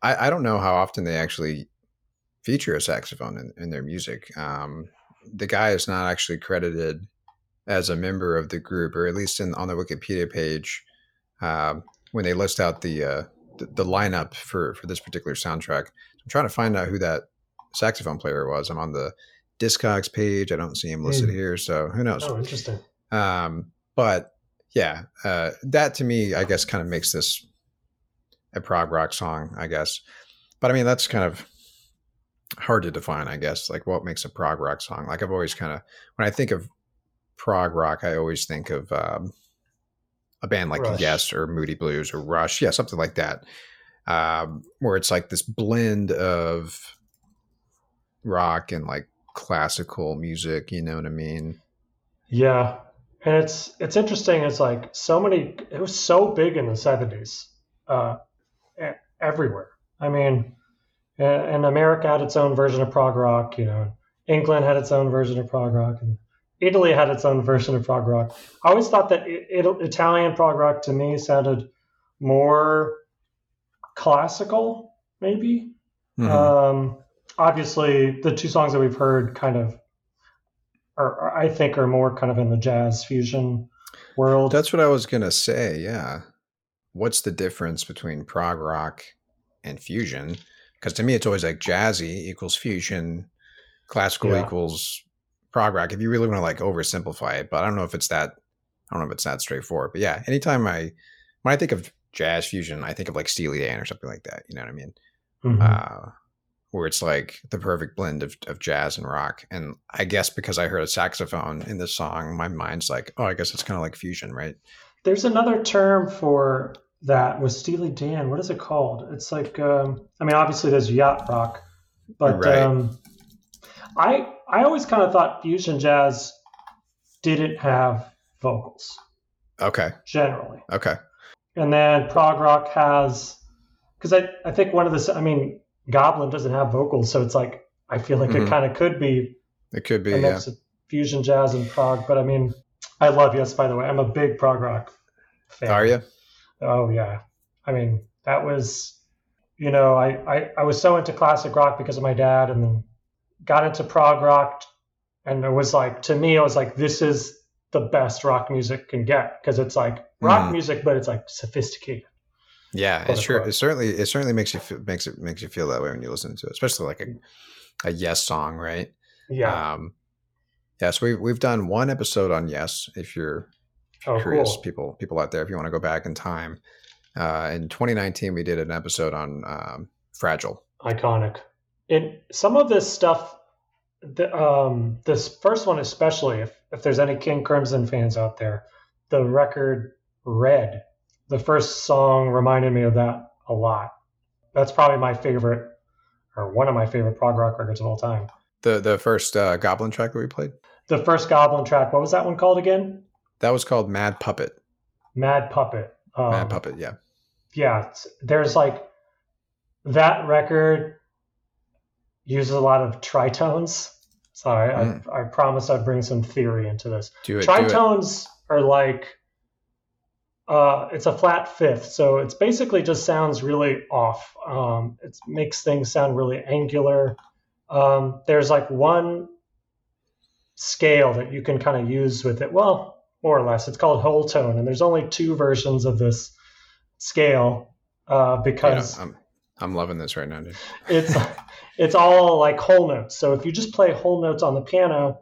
[SPEAKER 1] I, I don't know how often they actually feature a saxophone in, in their music. Um, the guy is not actually credited as a member of the group, or at least in on the Wikipedia page um, when they list out the, uh, the the lineup for for this particular soundtrack. I'm trying to find out who that saxophone player was. I'm on the Discogs page. I don't see him listed
[SPEAKER 2] Mm.
[SPEAKER 1] here, so who knows?
[SPEAKER 2] Oh, interesting.
[SPEAKER 1] Um, but yeah, uh, that to me, I guess, kind of makes this a prog rock song, I guess. But I mean, that's kind of hard to define, I guess. Like, what makes a prog rock song? Like, I've always kind of, when I think of prog rock, I always think of um, a band like
[SPEAKER 2] Rush.
[SPEAKER 1] Yes or Moody Blues or Rush, yeah, something like that, um, where it's like this blend of rock and like classical music. You know what I mean?
[SPEAKER 2] Yeah, and it's it's interesting. It's like so many. It was so big in the seventies, uh, everywhere. I mean, and America had its own version of prog rock. You know, England had its own version of prog rock, and Italy had its own version of prog rock. I always thought that I- It- Italian prog rock to me sounded more classical, maybe.
[SPEAKER 1] Mhm.
[SPEAKER 2] Um, obviously, the two songs that we've heard kind of are, are- I think, are more kind of in the jazz fusion world.
[SPEAKER 1] That's what I was gonna say. Yeah, what's the difference between prog rock and fusion? Because to me, it's always like jazzy equals fusion, classical
[SPEAKER 2] Yeah.
[SPEAKER 1] equals prog rock. If you really want to like oversimplify it, but I don't know if it's that. I don't know if it's that straightforward. But yeah, anytime I when I think of jazz fusion, I think of like Steely Dan or something like that. You know what I mean?
[SPEAKER 2] Mhm.
[SPEAKER 1] uh, where it's like the perfect blend of, of jazz and rock. And I guess because I heard a saxophone in this song, my mind's like, oh, I guess it's kind of like fusion, right?
[SPEAKER 2] There's another term for that with Steely Dan. What is it called? It's like, um, I mean, obviously there's yacht rock, but
[SPEAKER 1] Right.
[SPEAKER 2] um, I I always kind of thought fusion jazz didn't have vocals
[SPEAKER 1] Okay.
[SPEAKER 2] generally.
[SPEAKER 1] Okay.
[SPEAKER 2] and then prog rock has because I, I think one of the i mean goblin doesn't have vocals so it's like i feel like
[SPEAKER 1] Mhm.
[SPEAKER 2] it kind of could be
[SPEAKER 1] It could be,
[SPEAKER 2] a
[SPEAKER 1] yeah.
[SPEAKER 2] mix of fusion jazz and prog but i mean i love yes by the way i'm a big prog rock fan
[SPEAKER 1] Are you?
[SPEAKER 2] oh yeah i mean that was you know I, I i was so into classic rock because of my dad and then got into prog rock and it was like to me it was like this is the best rock music can get because it's like rock
[SPEAKER 1] Mhm.
[SPEAKER 2] music but it's like sophisticated
[SPEAKER 1] Yeah, it's
[SPEAKER 2] unquote.
[SPEAKER 1] It certainly, it certainly makes you feel, makes it makes you feel that way when you listen to it, especially like a, a Yes song, right?
[SPEAKER 2] yeah
[SPEAKER 1] Um, yeah. So we've we've done one episode on Yes. If you're
[SPEAKER 2] oh
[SPEAKER 1] curious,
[SPEAKER 2] cool
[SPEAKER 1] people people out there, if you want to go back in time, uh, in 2019 we did an episode on um, Fragile.
[SPEAKER 2] iconic and some of this stuff the, um, this first one especially if, if there's any king crimson fans out there the record red the first song reminded me of that a lot that's probably my favorite or one of my favorite prog rock records of all time
[SPEAKER 1] The the first uh, Goblin track that we played
[SPEAKER 2] the first goblin track what was that one called again
[SPEAKER 1] that was called Mad Puppet.
[SPEAKER 2] mad puppet um,
[SPEAKER 1] Mad Puppet. Yeah.
[SPEAKER 2] yeah, it's- there's like that record uses a lot of tritones. Sorry,
[SPEAKER 1] Mm.
[SPEAKER 2] I, I promised I'd bring some theory into this.
[SPEAKER 1] Do it. Do it.
[SPEAKER 2] Tritones are like uh, it's a flat fifth, so it's basically just sounds really off. Um, it makes things sound really angular. Um, there's like one scale that you can kind of use with it. Well, more or less, it's called whole tone, and there's only two versions of this scale uh,
[SPEAKER 1] Yeah,
[SPEAKER 2] because
[SPEAKER 1] I'm I'm loving this right now, dude.
[SPEAKER 2] it's it's all like whole notes. So if you just play whole notes on the piano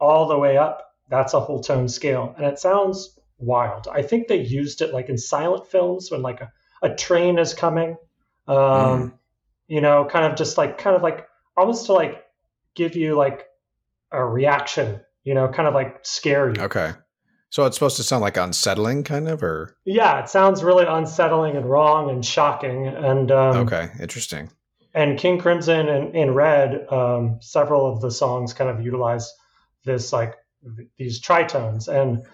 [SPEAKER 2] all the way up, that's a whole tone scale, and it sounds wild. I think they used it like in silent films when like a, a train is coming, um,
[SPEAKER 1] Mm.
[SPEAKER 2] you know, kind of just like kind of like almost to like give you like a reaction, you know, kind of like scare you.
[SPEAKER 1] Okay. So it's supposed to sound like unsettling, kind of, or
[SPEAKER 2] Yeah, it sounds really unsettling and wrong and shocking. And um,
[SPEAKER 1] okay, interesting.
[SPEAKER 2] and King Crimson and in Red, um, several of the songs kind of utilize this like th- these tritones, and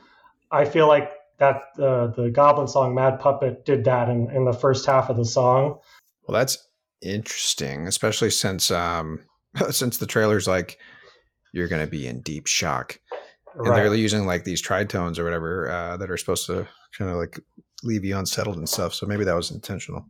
[SPEAKER 2] I feel like that uh, the Goblin song "Mad Puppet" did that in, in the first half of the song.
[SPEAKER 1] Well, that's interesting, especially since um since the trailer's like you're gonna be in deep shock, and they're using like these tritones or whatever uh, that are supposed to kind of like leave you unsettled and stuff. So maybe that was intentional.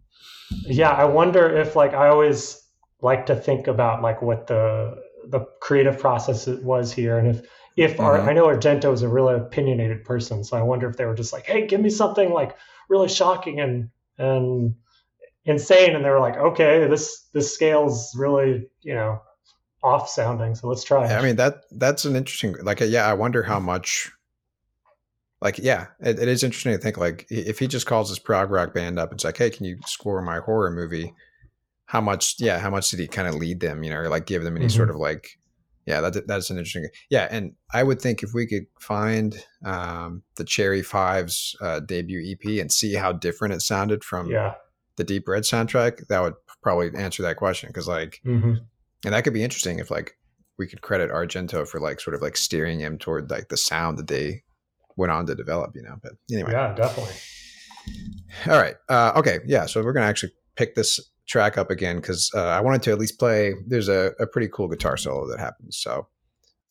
[SPEAKER 2] Yeah, I wonder if like I always like to think about like what the the creative process it was here, and if if Ar-
[SPEAKER 1] Mhm.
[SPEAKER 2] I know Argento is a really opinionated person, so I wonder if they were just like, hey, give me something like really shocking and and insane, and they were like, okay, this this scale's really you know off sounding. So let's try. it.
[SPEAKER 1] I mean that that's an interesting. Like, yeah, I wonder how much. Like, yeah, it, it is interesting to think. Like, if he just calls his prog rock band up and it's like, "Hey, can you score my horror movie?" How much? Yeah, how much did he kind of lead them? You know, or like give them any
[SPEAKER 2] Mhm.
[SPEAKER 1] sort of like. Yeah, that that's an interesting. Yeah, and I would think if we could find um, the Cherry Five's uh, debut EP and see how different it sounded from
[SPEAKER 2] yeah.
[SPEAKER 1] the Deep Red soundtrack, that would probably answer that question. Because like,
[SPEAKER 2] hmm
[SPEAKER 1] and that could be interesting if like we could credit Argento for like sort of like steering him toward like the sound that they went on to develop, you know. But anyway,
[SPEAKER 2] Yeah, definitely.
[SPEAKER 1] all right, uh, okay, yeah. So we're gonna actually pick this track up again because uh, I wanted to at least play. There's a, a pretty cool guitar solo that happens. So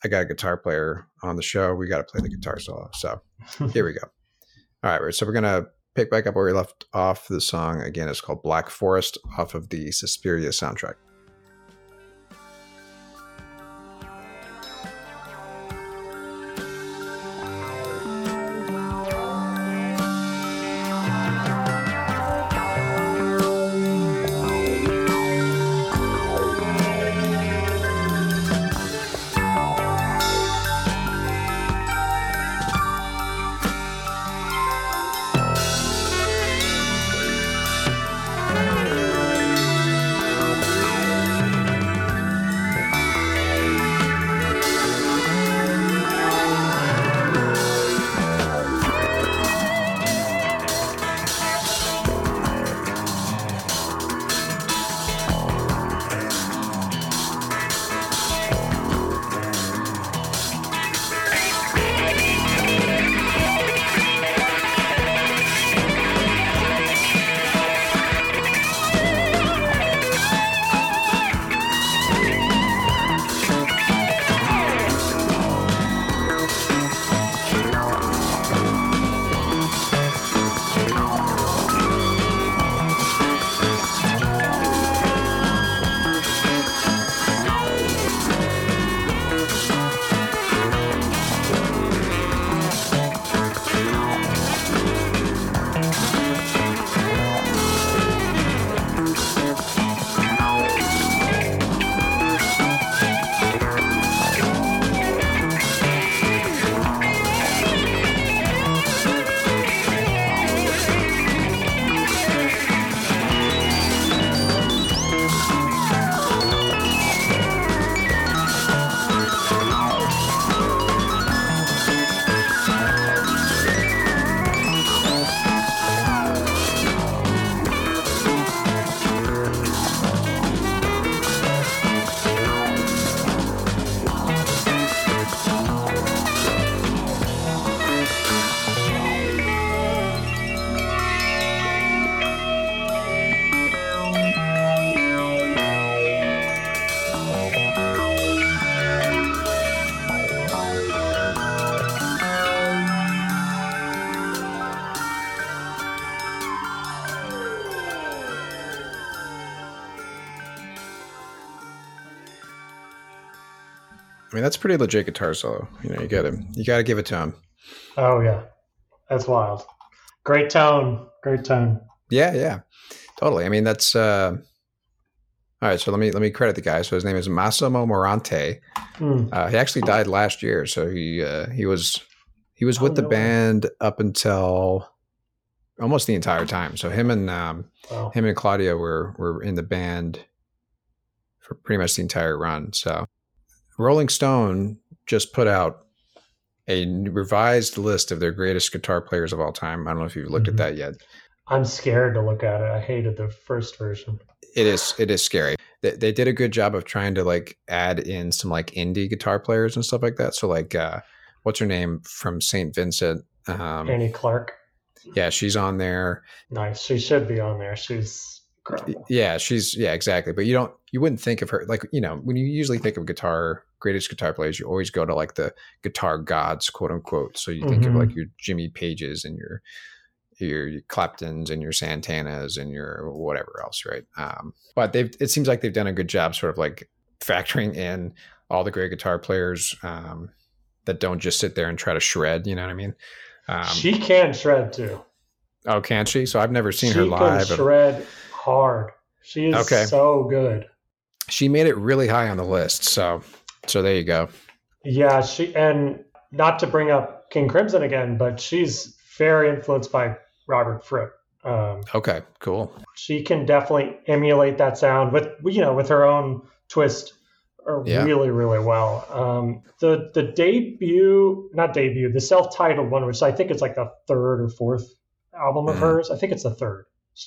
[SPEAKER 1] I got a guitar player on the show. We got to play the guitar solo. So here we go. All right, so we're gonna pick back up where we left off. The song again is called Black Forest off of the Suspiria soundtrack. That's pretty legit guitar solo. You know, you got to you got to give it to him.
[SPEAKER 2] Oh yeah, that's wild. Great tone. Great tone.
[SPEAKER 1] Yeah, yeah, totally. I mean, that's uh, all right. So let me let me credit the guy. So his name is Massimo Morante.
[SPEAKER 2] Hmm.
[SPEAKER 1] Uh, he actually died last year. So he uh, he was he was
[SPEAKER 2] Oh,
[SPEAKER 1] with the
[SPEAKER 2] no way.
[SPEAKER 1] band up until almost the entire time. So him and um,
[SPEAKER 2] Wow.
[SPEAKER 1] him and Claudio were were in the band for pretty much the entire run. So Rolling Stone just put out a revised list of their greatest guitar players of all time. I don't know if you've looked
[SPEAKER 2] Mhm.
[SPEAKER 1] at that yet.
[SPEAKER 2] I'm scared to look at it. I hated the first version.
[SPEAKER 1] It is it is scary. They, they did a good job of trying to like add in some like indie guitar players and stuff like that. So like uh what's her name from St. Vincent? Um
[SPEAKER 2] Annie Clark.
[SPEAKER 1] yeah, she's on there.
[SPEAKER 2] Nice. She should be on there. She's incredible.
[SPEAKER 1] Yeah, she's yeah, exactly. But you don't you wouldn't think of her like you know when you usually think of guitar greatest guitar players, you always go to like the guitar gods, quote unquote. So you think of like your Jimmy Pages and your your, your Claptons and your Santanas and your whatever else, right? Um, but they've it seems like they've done a good job, sort of like factoring in all the great guitar players um, that don't just sit there and try to shred. You know what I mean? Um,
[SPEAKER 2] she can shred too.
[SPEAKER 1] oh, can she? So I've never seen
[SPEAKER 2] she
[SPEAKER 1] her live.
[SPEAKER 2] can shred hard. She is
[SPEAKER 1] Okay.
[SPEAKER 2] so good.
[SPEAKER 1] she made it really high on the list. So, so there you go.
[SPEAKER 2] Yeah, she and not to bring up King Crimson again, but she's very influenced by Robert Fripp. Um,
[SPEAKER 1] Okay, cool.
[SPEAKER 2] she can definitely emulate that sound with you know with her own twist uh,
[SPEAKER 1] Yeah.
[SPEAKER 2] really really well um, the the debut not debut the self-titled one which i think is like the third or fourth album of
[SPEAKER 1] Mhm.
[SPEAKER 2] hers i think it's the third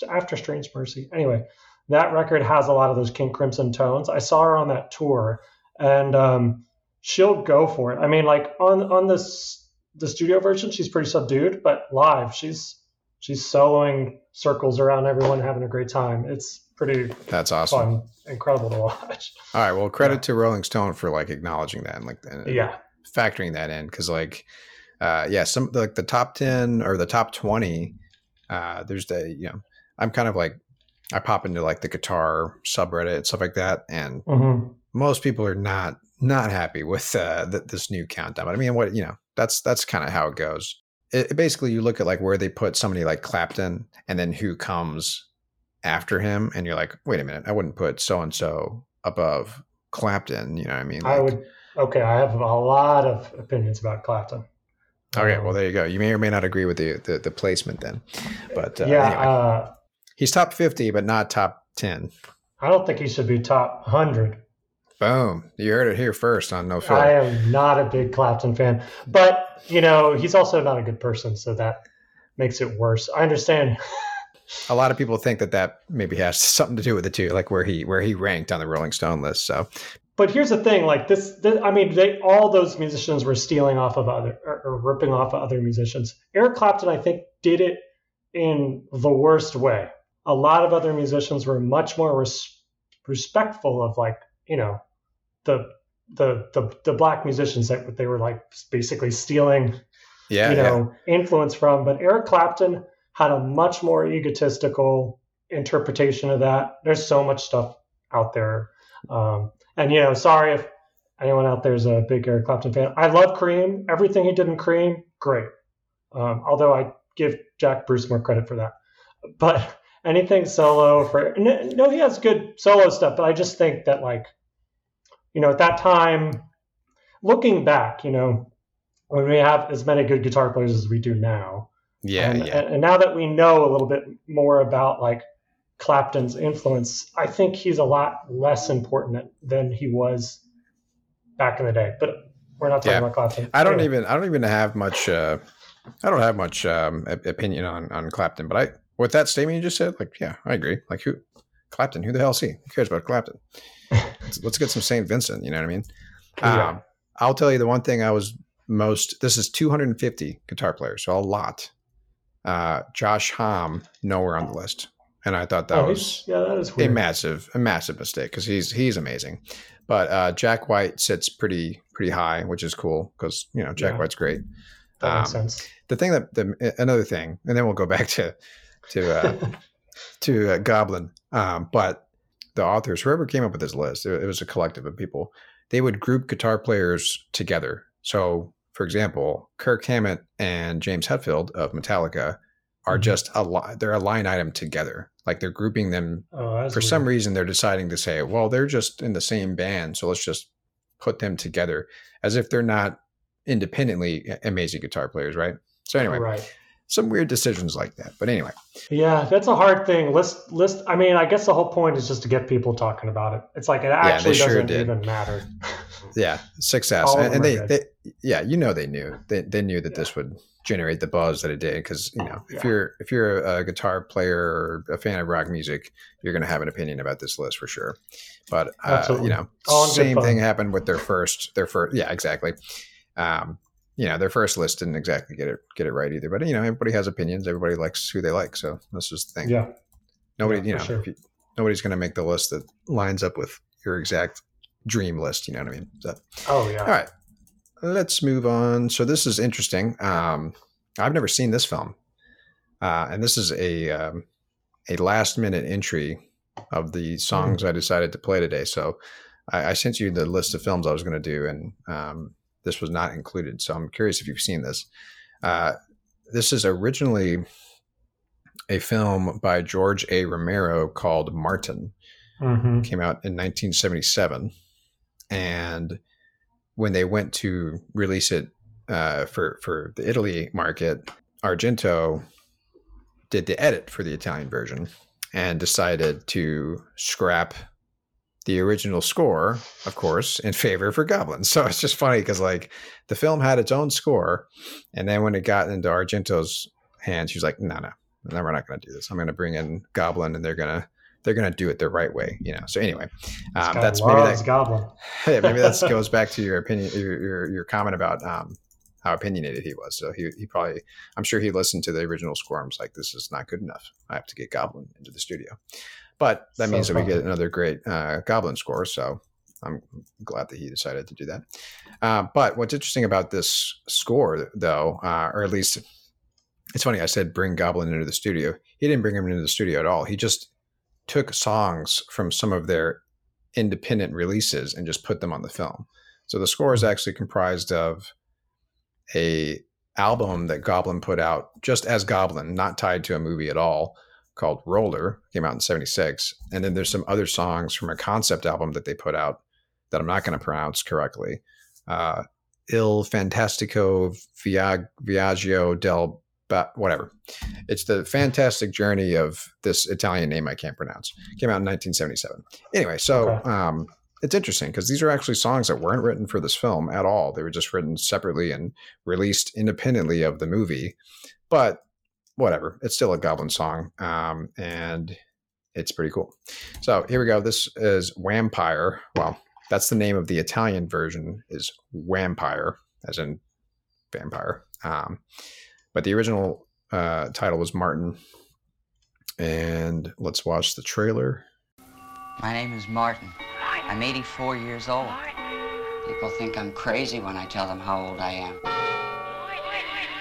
[SPEAKER 2] after strange mercy anyway that record has a lot of those king crimson tones i saw her on that tour and um, she'll go for it i mean like on on this the studio version she's pretty subdued but live she's she's soloing circles around everyone having a great time it's pretty
[SPEAKER 1] That's awesome.
[SPEAKER 2] fun incredible to watch
[SPEAKER 1] All right. Well, credit
[SPEAKER 2] Yeah.
[SPEAKER 1] to Rolling Stone for like acknowledging that and like and
[SPEAKER 2] yeah
[SPEAKER 1] factoring that in because like, uh, yeah, some like the top ten or the top twenty. Uh, there's the you know, I'm kind of like I pop into like the guitar subreddit and stuff like that, and
[SPEAKER 2] hmm
[SPEAKER 1] most people are not not happy with uh, th- this new countdown. But I mean, what you know, that's that's kind of how it goes. It, it basically, you look at like where they put somebody like Clapton, and then who comes after him, and you're like, wait a minute, I wouldn't put so and so above Clapton. You know what I mean?
[SPEAKER 2] i would okay i have a lot of opinions about clapton
[SPEAKER 1] Okay, well there you go. You may or may not agree with the the, the placement then, but uh,
[SPEAKER 2] yeah
[SPEAKER 1] anyway.
[SPEAKER 2] uh,
[SPEAKER 1] he's top fifty, but not top ten.
[SPEAKER 2] i don't think he should be top 100
[SPEAKER 1] Boom! You heard it here first on No
[SPEAKER 2] i am not a big clapton fan but you know he's also not a good person so that makes it worse i understand
[SPEAKER 1] a lot of people think that that maybe has something to do with it too, like where he where he ranked on the Rolling Stone list. So
[SPEAKER 2] but here's the thing like this, th- i mean they all those musicians were stealing off of other or, or ripping off of other musicians eric clapton i think did it in the worst way a lot of other musicians were much more res- respectful of like you know the the the, the black musicians that they were like basically stealing
[SPEAKER 1] yeah,
[SPEAKER 2] you
[SPEAKER 1] yeah.
[SPEAKER 2] know influence from. But eric clapton had a much more egotistical interpretation of that. There's so much stuff out there. Um, and you know sorry if anyone out there is a big eric clapton fan. I love cream. Everything he did in cream great. Um, although i give jack bruce more credit for that. But anything solo for no, he has good solo stuff but i just think that like you know at that time looking back you know when we have as many good guitar players as we do now
[SPEAKER 1] yeah,
[SPEAKER 2] and,
[SPEAKER 1] yeah.
[SPEAKER 2] and now that we know a little bit more about like Clapton's influence, I think he's a lot less important than he was back in the day. But we're not talking
[SPEAKER 1] Yeah.
[SPEAKER 2] about Clapton.
[SPEAKER 1] I don't
[SPEAKER 2] Anyway,
[SPEAKER 1] even I don't even have much uh I don't have much um opinion on on Clapton, but I with that statement you just said, like yeah, I agree. Like who Clapton, who the hell is he? Who cares about Clapton? let's, let's get some St. Vincent, you know what I mean?
[SPEAKER 2] Yeah.
[SPEAKER 1] Um I'll tell you the one thing I was most this is 250 guitar players, so a lot. Uh Josh Homme nowhere on the list. And I thought that
[SPEAKER 2] Oh,
[SPEAKER 1] was
[SPEAKER 2] yeah, that is
[SPEAKER 1] a massive a massive mistake because he's he's amazing but uh jack white sits pretty pretty high which is cool because you know jack
[SPEAKER 2] Yeah.
[SPEAKER 1] white's great
[SPEAKER 2] that makes
[SPEAKER 1] um,
[SPEAKER 2] sense.
[SPEAKER 1] the thing that the another thing and then we'll go back to to uh to uh, goblin. Um but the authors whoever came up with this list it, it was a collective of people they would group guitar players together. So for example kirk hammett and james hetfield of metallica are
[SPEAKER 2] Mhm.
[SPEAKER 1] just a li- they're a line item together. Like they're grouping them
[SPEAKER 2] Oh,
[SPEAKER 1] for some reason they're deciding to say well they're just in the same band so let's just put them together as if they're not independently amazing guitar players right? So anyway
[SPEAKER 2] right.
[SPEAKER 1] Some weird decisions like that but anyway
[SPEAKER 2] Yeah, that's a hard thing. List list. I mean, I guess the whole point is just to get people talking about it. It's like it actually
[SPEAKER 1] sure
[SPEAKER 2] doesn't
[SPEAKER 1] did.
[SPEAKER 2] even matter.
[SPEAKER 1] yeah success
[SPEAKER 2] All
[SPEAKER 1] and, and they, they yeah you know they knew they, they knew that this would generate the buzz that it did because you know if
[SPEAKER 2] Yeah.
[SPEAKER 1] you're if you're a guitar player or a fan of rock music you're going to have an opinion about this list for sure but uh, you know
[SPEAKER 2] All
[SPEAKER 1] same thing happened with their first their first yeah exactly um you know their first list didn't exactly get it get it right either but you know everybody has opinions everybody likes who they like so that's just the thing
[SPEAKER 2] Yeah,
[SPEAKER 1] nobody
[SPEAKER 2] yeah,
[SPEAKER 1] you know
[SPEAKER 2] sure.
[SPEAKER 1] you, nobody's going to make the list that lines up with your exact dream list you know what i mean so
[SPEAKER 2] Oh yeah.
[SPEAKER 1] all right, let's move on. So this is interesting. Um, I've never seen this film, uh, and this is a um, a last minute entry of the songs I decided to play today. So I, I sent you the list of films I was going to do, and um, this was not included. So I'm curious if you've seen this. Uh, this is originally a film by George A. Romero called Martin.
[SPEAKER 2] hmm
[SPEAKER 1] came out in 1977 and when they went to release it uh, for for the Italy market Argento did the edit for the Italian version and decided to scrap the original score of course in favor for Goblin so it's just funny because like the film had its own score and then when it got into Argento's hands he was like no no no we're not going to do this I'm going to bring in Goblin and they're going to they're going to do it the right way, you know. So anyway, um, that's maybe that
[SPEAKER 2] Goblin.
[SPEAKER 1] yeah, maybe that goes back to your opinion, your your, your comment about um, how opinionated he was. So he he probably, I'm sure he listened to the original score and was like, "This is not good enough. I have to get Goblin into the studio." But that
[SPEAKER 2] So
[SPEAKER 1] means that we get another great uh, Goblin score. So I'm glad that he decided to do that. Uh, but what's interesting about this score, though, uh, or at least it's funny, I said bring Goblin into the studio. He didn't bring him into the studio at all. He just took songs from some of their independent releases and just put them on the film. So the score is actually comprised of a album that Goblin put out just as Goblin, not tied to a movie at all, called Roller, came out in 76. And then there's some other songs from a concept album that they put out that I'm not going to pronounce correctly. Uh, Il Fantastico Viag- Viaggio del Ba- whatever. It's the fantastic journey of this Italian name I can't pronounce. Came out in 1977. Anyway, so
[SPEAKER 2] Okay.
[SPEAKER 1] um, it's interesting because these are actually songs that weren't written for this film at all. They were just written separately and released independently of the movie. But whatever, it's still a Goblin song, um, and it's pretty cool. So here we go. This is Wampyr. Well, that's the name of the Italian version is Wampyr, as in vampire. Um, but the original uh, title was Martin. And let's watch the trailer.
[SPEAKER 6] My name is Martin. I'm 84 years old. People think I'm crazy when I tell them how old I am.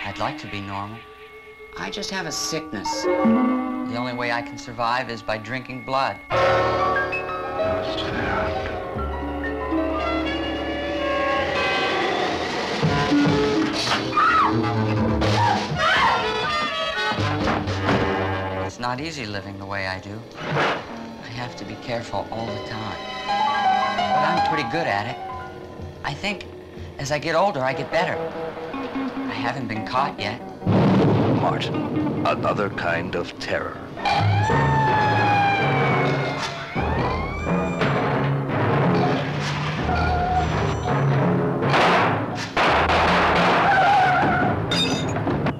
[SPEAKER 6] I'd like to be normal. I just have a sickness. The only way I can survive is by drinking blood. It's not easy living the way I do. I have to be careful all the time. But I'm pretty good at it. I think as I get older, I get better. I haven't been caught yet.
[SPEAKER 3] Martin, another kind of terror.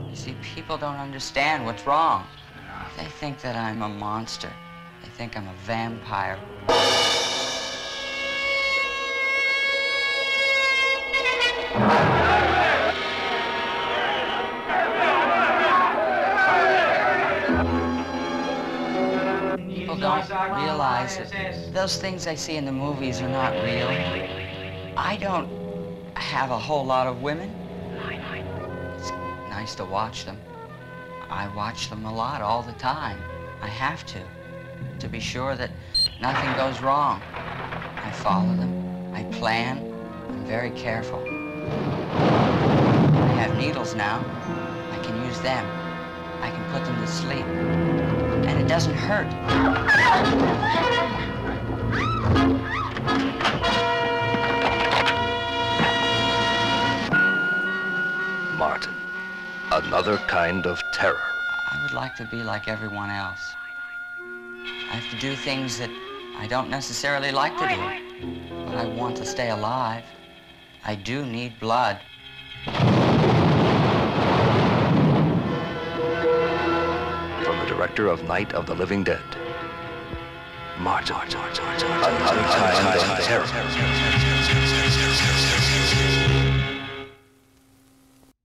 [SPEAKER 6] You see, people don't understand what's wrong. They think that I'm a monster. They think I'm a vampire. Those things I see in the movies are not real. I don't have a whole lot of women. It's nice to watch them. I watch them a lot all the time. I have to, to be sure that nothing goes wrong. I follow them. I plan. I'm very careful. I have needles now. I can use them. I can put them to sleep. And it doesn't hurt.
[SPEAKER 3] Martin, another kind of terror.
[SPEAKER 6] I would like to be like everyone else. I have to do things that I don't necessarily like to do, but I want to stay alive. I do need blood.
[SPEAKER 3] Director of Night of the Living Dead. Martin, another kind of terror.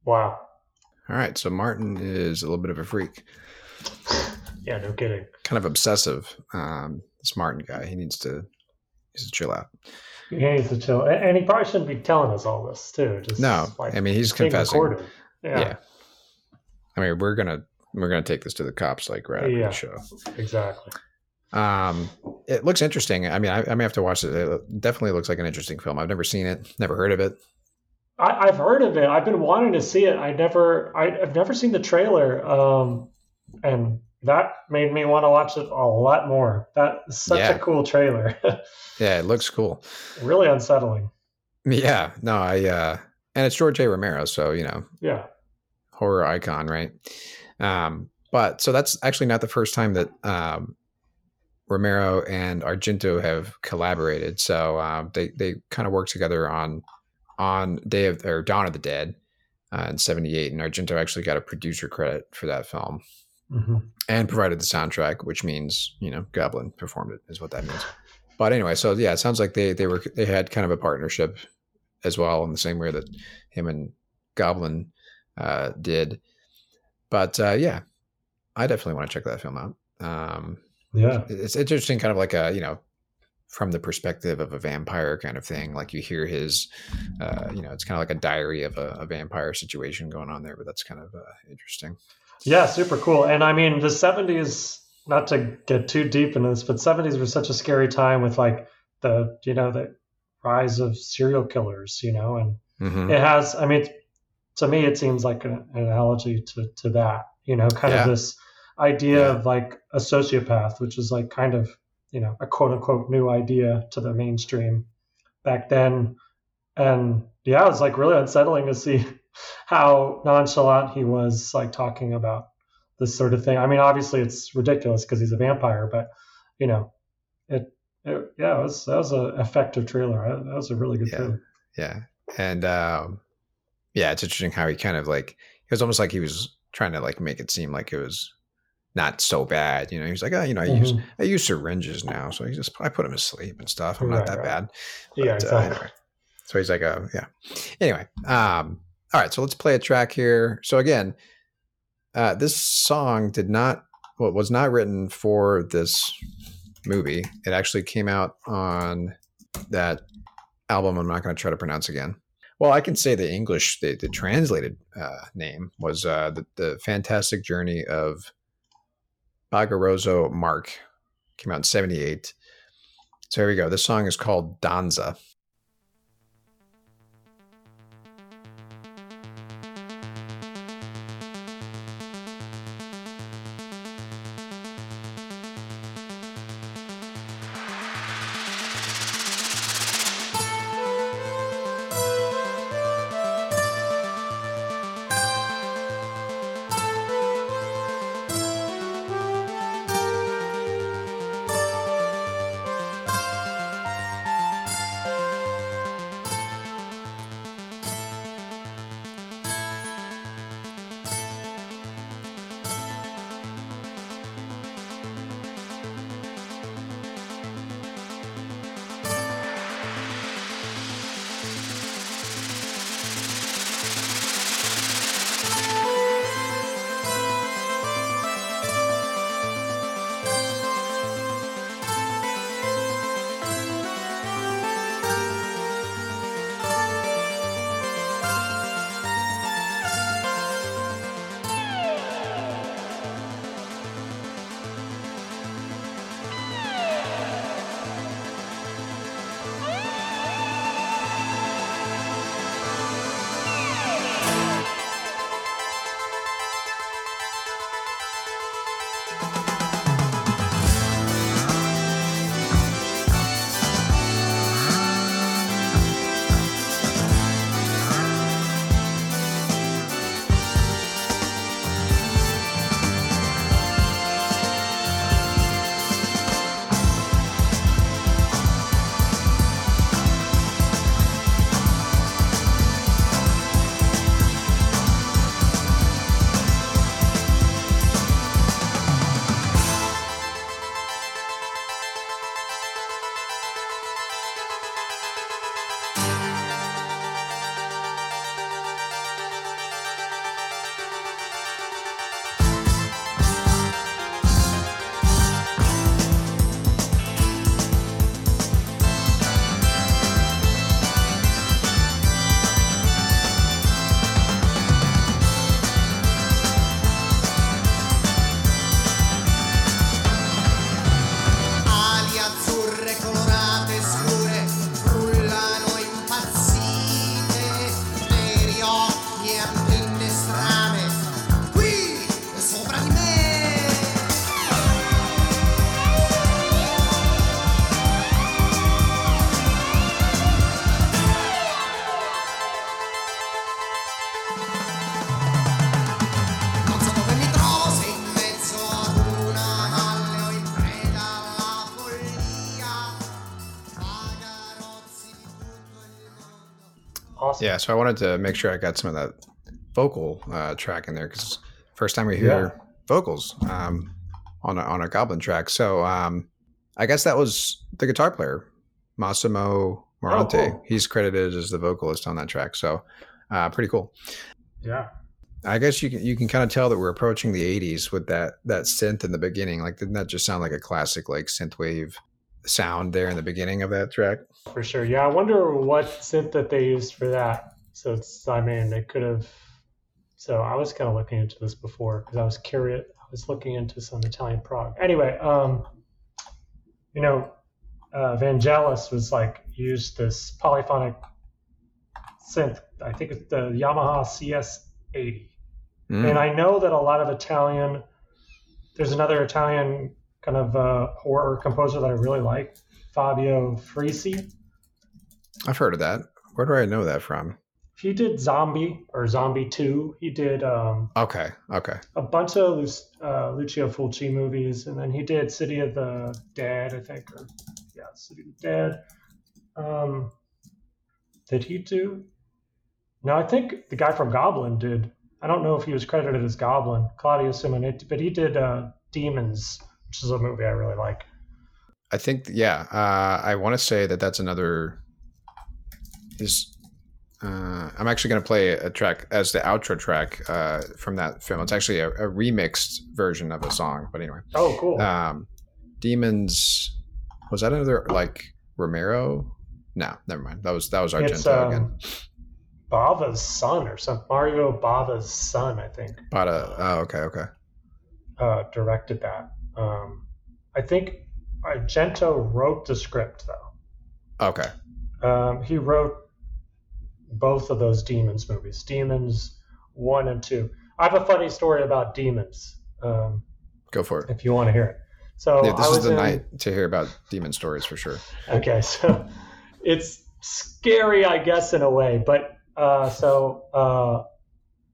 [SPEAKER 2] Wow.
[SPEAKER 1] All right. So Martin is a little bit of a freak,
[SPEAKER 2] Yeah, no kidding.
[SPEAKER 1] kind of obsessive. Um, this Martin guy, he needs to, needs to chill out.
[SPEAKER 2] He needs to chill, and, and he probably shouldn't be telling us all this too. Just
[SPEAKER 1] No,
[SPEAKER 2] like
[SPEAKER 1] I mean, he's confessing.
[SPEAKER 2] recorded.
[SPEAKER 1] Yeah.
[SPEAKER 2] Yeah,
[SPEAKER 1] I mean, we're gonna we're gonna take this to the cops like right after
[SPEAKER 2] Yeah.
[SPEAKER 1] the show.
[SPEAKER 2] exactly.
[SPEAKER 1] Um, it looks interesting. I mean, I, I may have to watch it. It definitely looks like an interesting film. I've never seen it, never heard of it.
[SPEAKER 2] I, I've heard of it. I've been wanting to see it. I never, I, I've never seen the trailer. Um, and that made me want to watch it a lot more. That is such
[SPEAKER 1] Yeah.
[SPEAKER 2] a cool trailer.
[SPEAKER 1] Yeah, it looks cool.
[SPEAKER 2] really unsettling.
[SPEAKER 1] Yeah, no, I uh and it's George A. Romero, so you know,
[SPEAKER 2] Yeah.
[SPEAKER 1] horror icon, right? Um, but so that's actually not the first time that um, Romero and Argento have collaborated. So um, they they kind of worked together on on Day of or Dawn of the Dead uh, in '78, and Argento actually got a producer credit for that film
[SPEAKER 2] hmm
[SPEAKER 1] and provided the soundtrack, which means you know Goblin performed it is what that means. But anyway, so yeah, it sounds like they they were they had kind of a partnership as well in the same way that him and Goblin uh, did. But uh, yeah, I definitely want to check that film out. Um,
[SPEAKER 2] Yeah.
[SPEAKER 1] it's interesting, kind of like a you know from the perspective of a vampire kind of thing. Like you hear his, uh, you know, it's kind of like a diary of a, a vampire situation going on there. But that's kind of uh, interesting.
[SPEAKER 2] Yeah, super cool. And I mean, the 70s, not to get too deep into this, but 70s were such a scary time with like the, you know, the rise of serial killers, you know, and
[SPEAKER 1] Mhm.
[SPEAKER 2] it has, I mean, to me, it seems like an, an analogy to, to that, you know, kind
[SPEAKER 1] Yeah.
[SPEAKER 2] of this idea
[SPEAKER 1] Yeah.
[SPEAKER 2] of like a sociopath, which is like kind of, you know, a quote unquote new idea to the mainstream back then. And yeah, it was like really unsettling to see how nonchalant he was like talking about this sort of thing. I mean, obviously it's ridiculous because he's a vampire, but you know, it, it yeah, it was that was an effective trailer. That was a really good
[SPEAKER 1] Yeah.
[SPEAKER 2] trailer.
[SPEAKER 1] Yeah. And um yeah, it's interesting how he kind of like it was almost like he was trying to like make it seem like it was not so bad. You know, he was like, oh, you know, I use
[SPEAKER 2] Mhm.
[SPEAKER 1] I use syringes now, so he just I put him to sleep and stuff. I'm not that
[SPEAKER 2] right.
[SPEAKER 1] bad.
[SPEAKER 2] Yeah,
[SPEAKER 1] But, uh, anyway. So he's like, oh yeah. Anyway, um, all right, so let's play a track here. So again, uh, this song did not well, was not written for this movie. It actually came out on that album. I'm not going to try to pronounce again. Well, I can say the English, the, the translated uh, name was uh, the, the Fantastic Journey of Bagarozzo Mark. Came out in '78. So here we go. This song is called Danza. Yeah, so I wanted to make sure I got some of that vocal uh, track in there because first time we hear vocals um, on a, on a Goblin track. So um, I guess that was the guitar player, Massimo Morante.
[SPEAKER 2] Oh, cool.
[SPEAKER 1] He's credited as the vocalist on that track. So uh, pretty cool.
[SPEAKER 2] Yeah.
[SPEAKER 1] I guess you can you can kind of tell that we're approaching the '80s with that that synth in the beginning. Like, didn't that just sound like a classic like synthwave sound there in the beginning of that track?
[SPEAKER 2] For sure. Yeah, I wonder what synth that they used for that. So it's, I mean, they could have. So I was kind of looking into this before because I was curious. I was looking into some Italian prog. Anyway, um, you know, uh, Vangelis was like used this polyphonic synth. I think it's the Yamaha CS80.
[SPEAKER 1] Mm.
[SPEAKER 2] And I know that a lot of Italian, there's another Italian kind of uh, horror composer that I really like, Fabio Frizzi.
[SPEAKER 1] I've heard of that. Where do I know that from?
[SPEAKER 2] He did Zombie or Zombie 2. He did um,
[SPEAKER 1] Okay, okay.
[SPEAKER 2] a bunch of uh, Lucio Fulci movies, and then he did City of the Dead, I think, or yeah, City of the Dead. Um, did he do? No, I think the guy from Goblin did. I don't know if he was credited as Goblin, Claudio Simonetti, but he did uh, Demons, which is a movie I really like.
[SPEAKER 1] I think yeah. Uh, I want to say that that's another. Is uh, I'm actually going to play a track as the outro track uh, from that film. It's actually a, a remixed version of a song, but anyway.
[SPEAKER 2] Oh, cool.
[SPEAKER 1] Um, Demons was that another like Romero? No, never mind. That was that was Argento
[SPEAKER 2] it's um,
[SPEAKER 1] again.
[SPEAKER 2] Bava's son or something. Mario Bava's son, I think.
[SPEAKER 1] Uh, oh, okay, okay.
[SPEAKER 2] uh, directed that. Um, I think Argento wrote the script though.
[SPEAKER 1] Okay.
[SPEAKER 2] Um, he wrote both of those Demons movies, Demons one and two. I have a funny story about Demons, um,
[SPEAKER 1] Go for it.
[SPEAKER 2] if you want to hear it. So
[SPEAKER 1] Yeah, this is the
[SPEAKER 2] in,
[SPEAKER 1] night to hear about demon stories for sure.
[SPEAKER 2] Okay, so it's scary, I guess, in a way. But uh, so uh,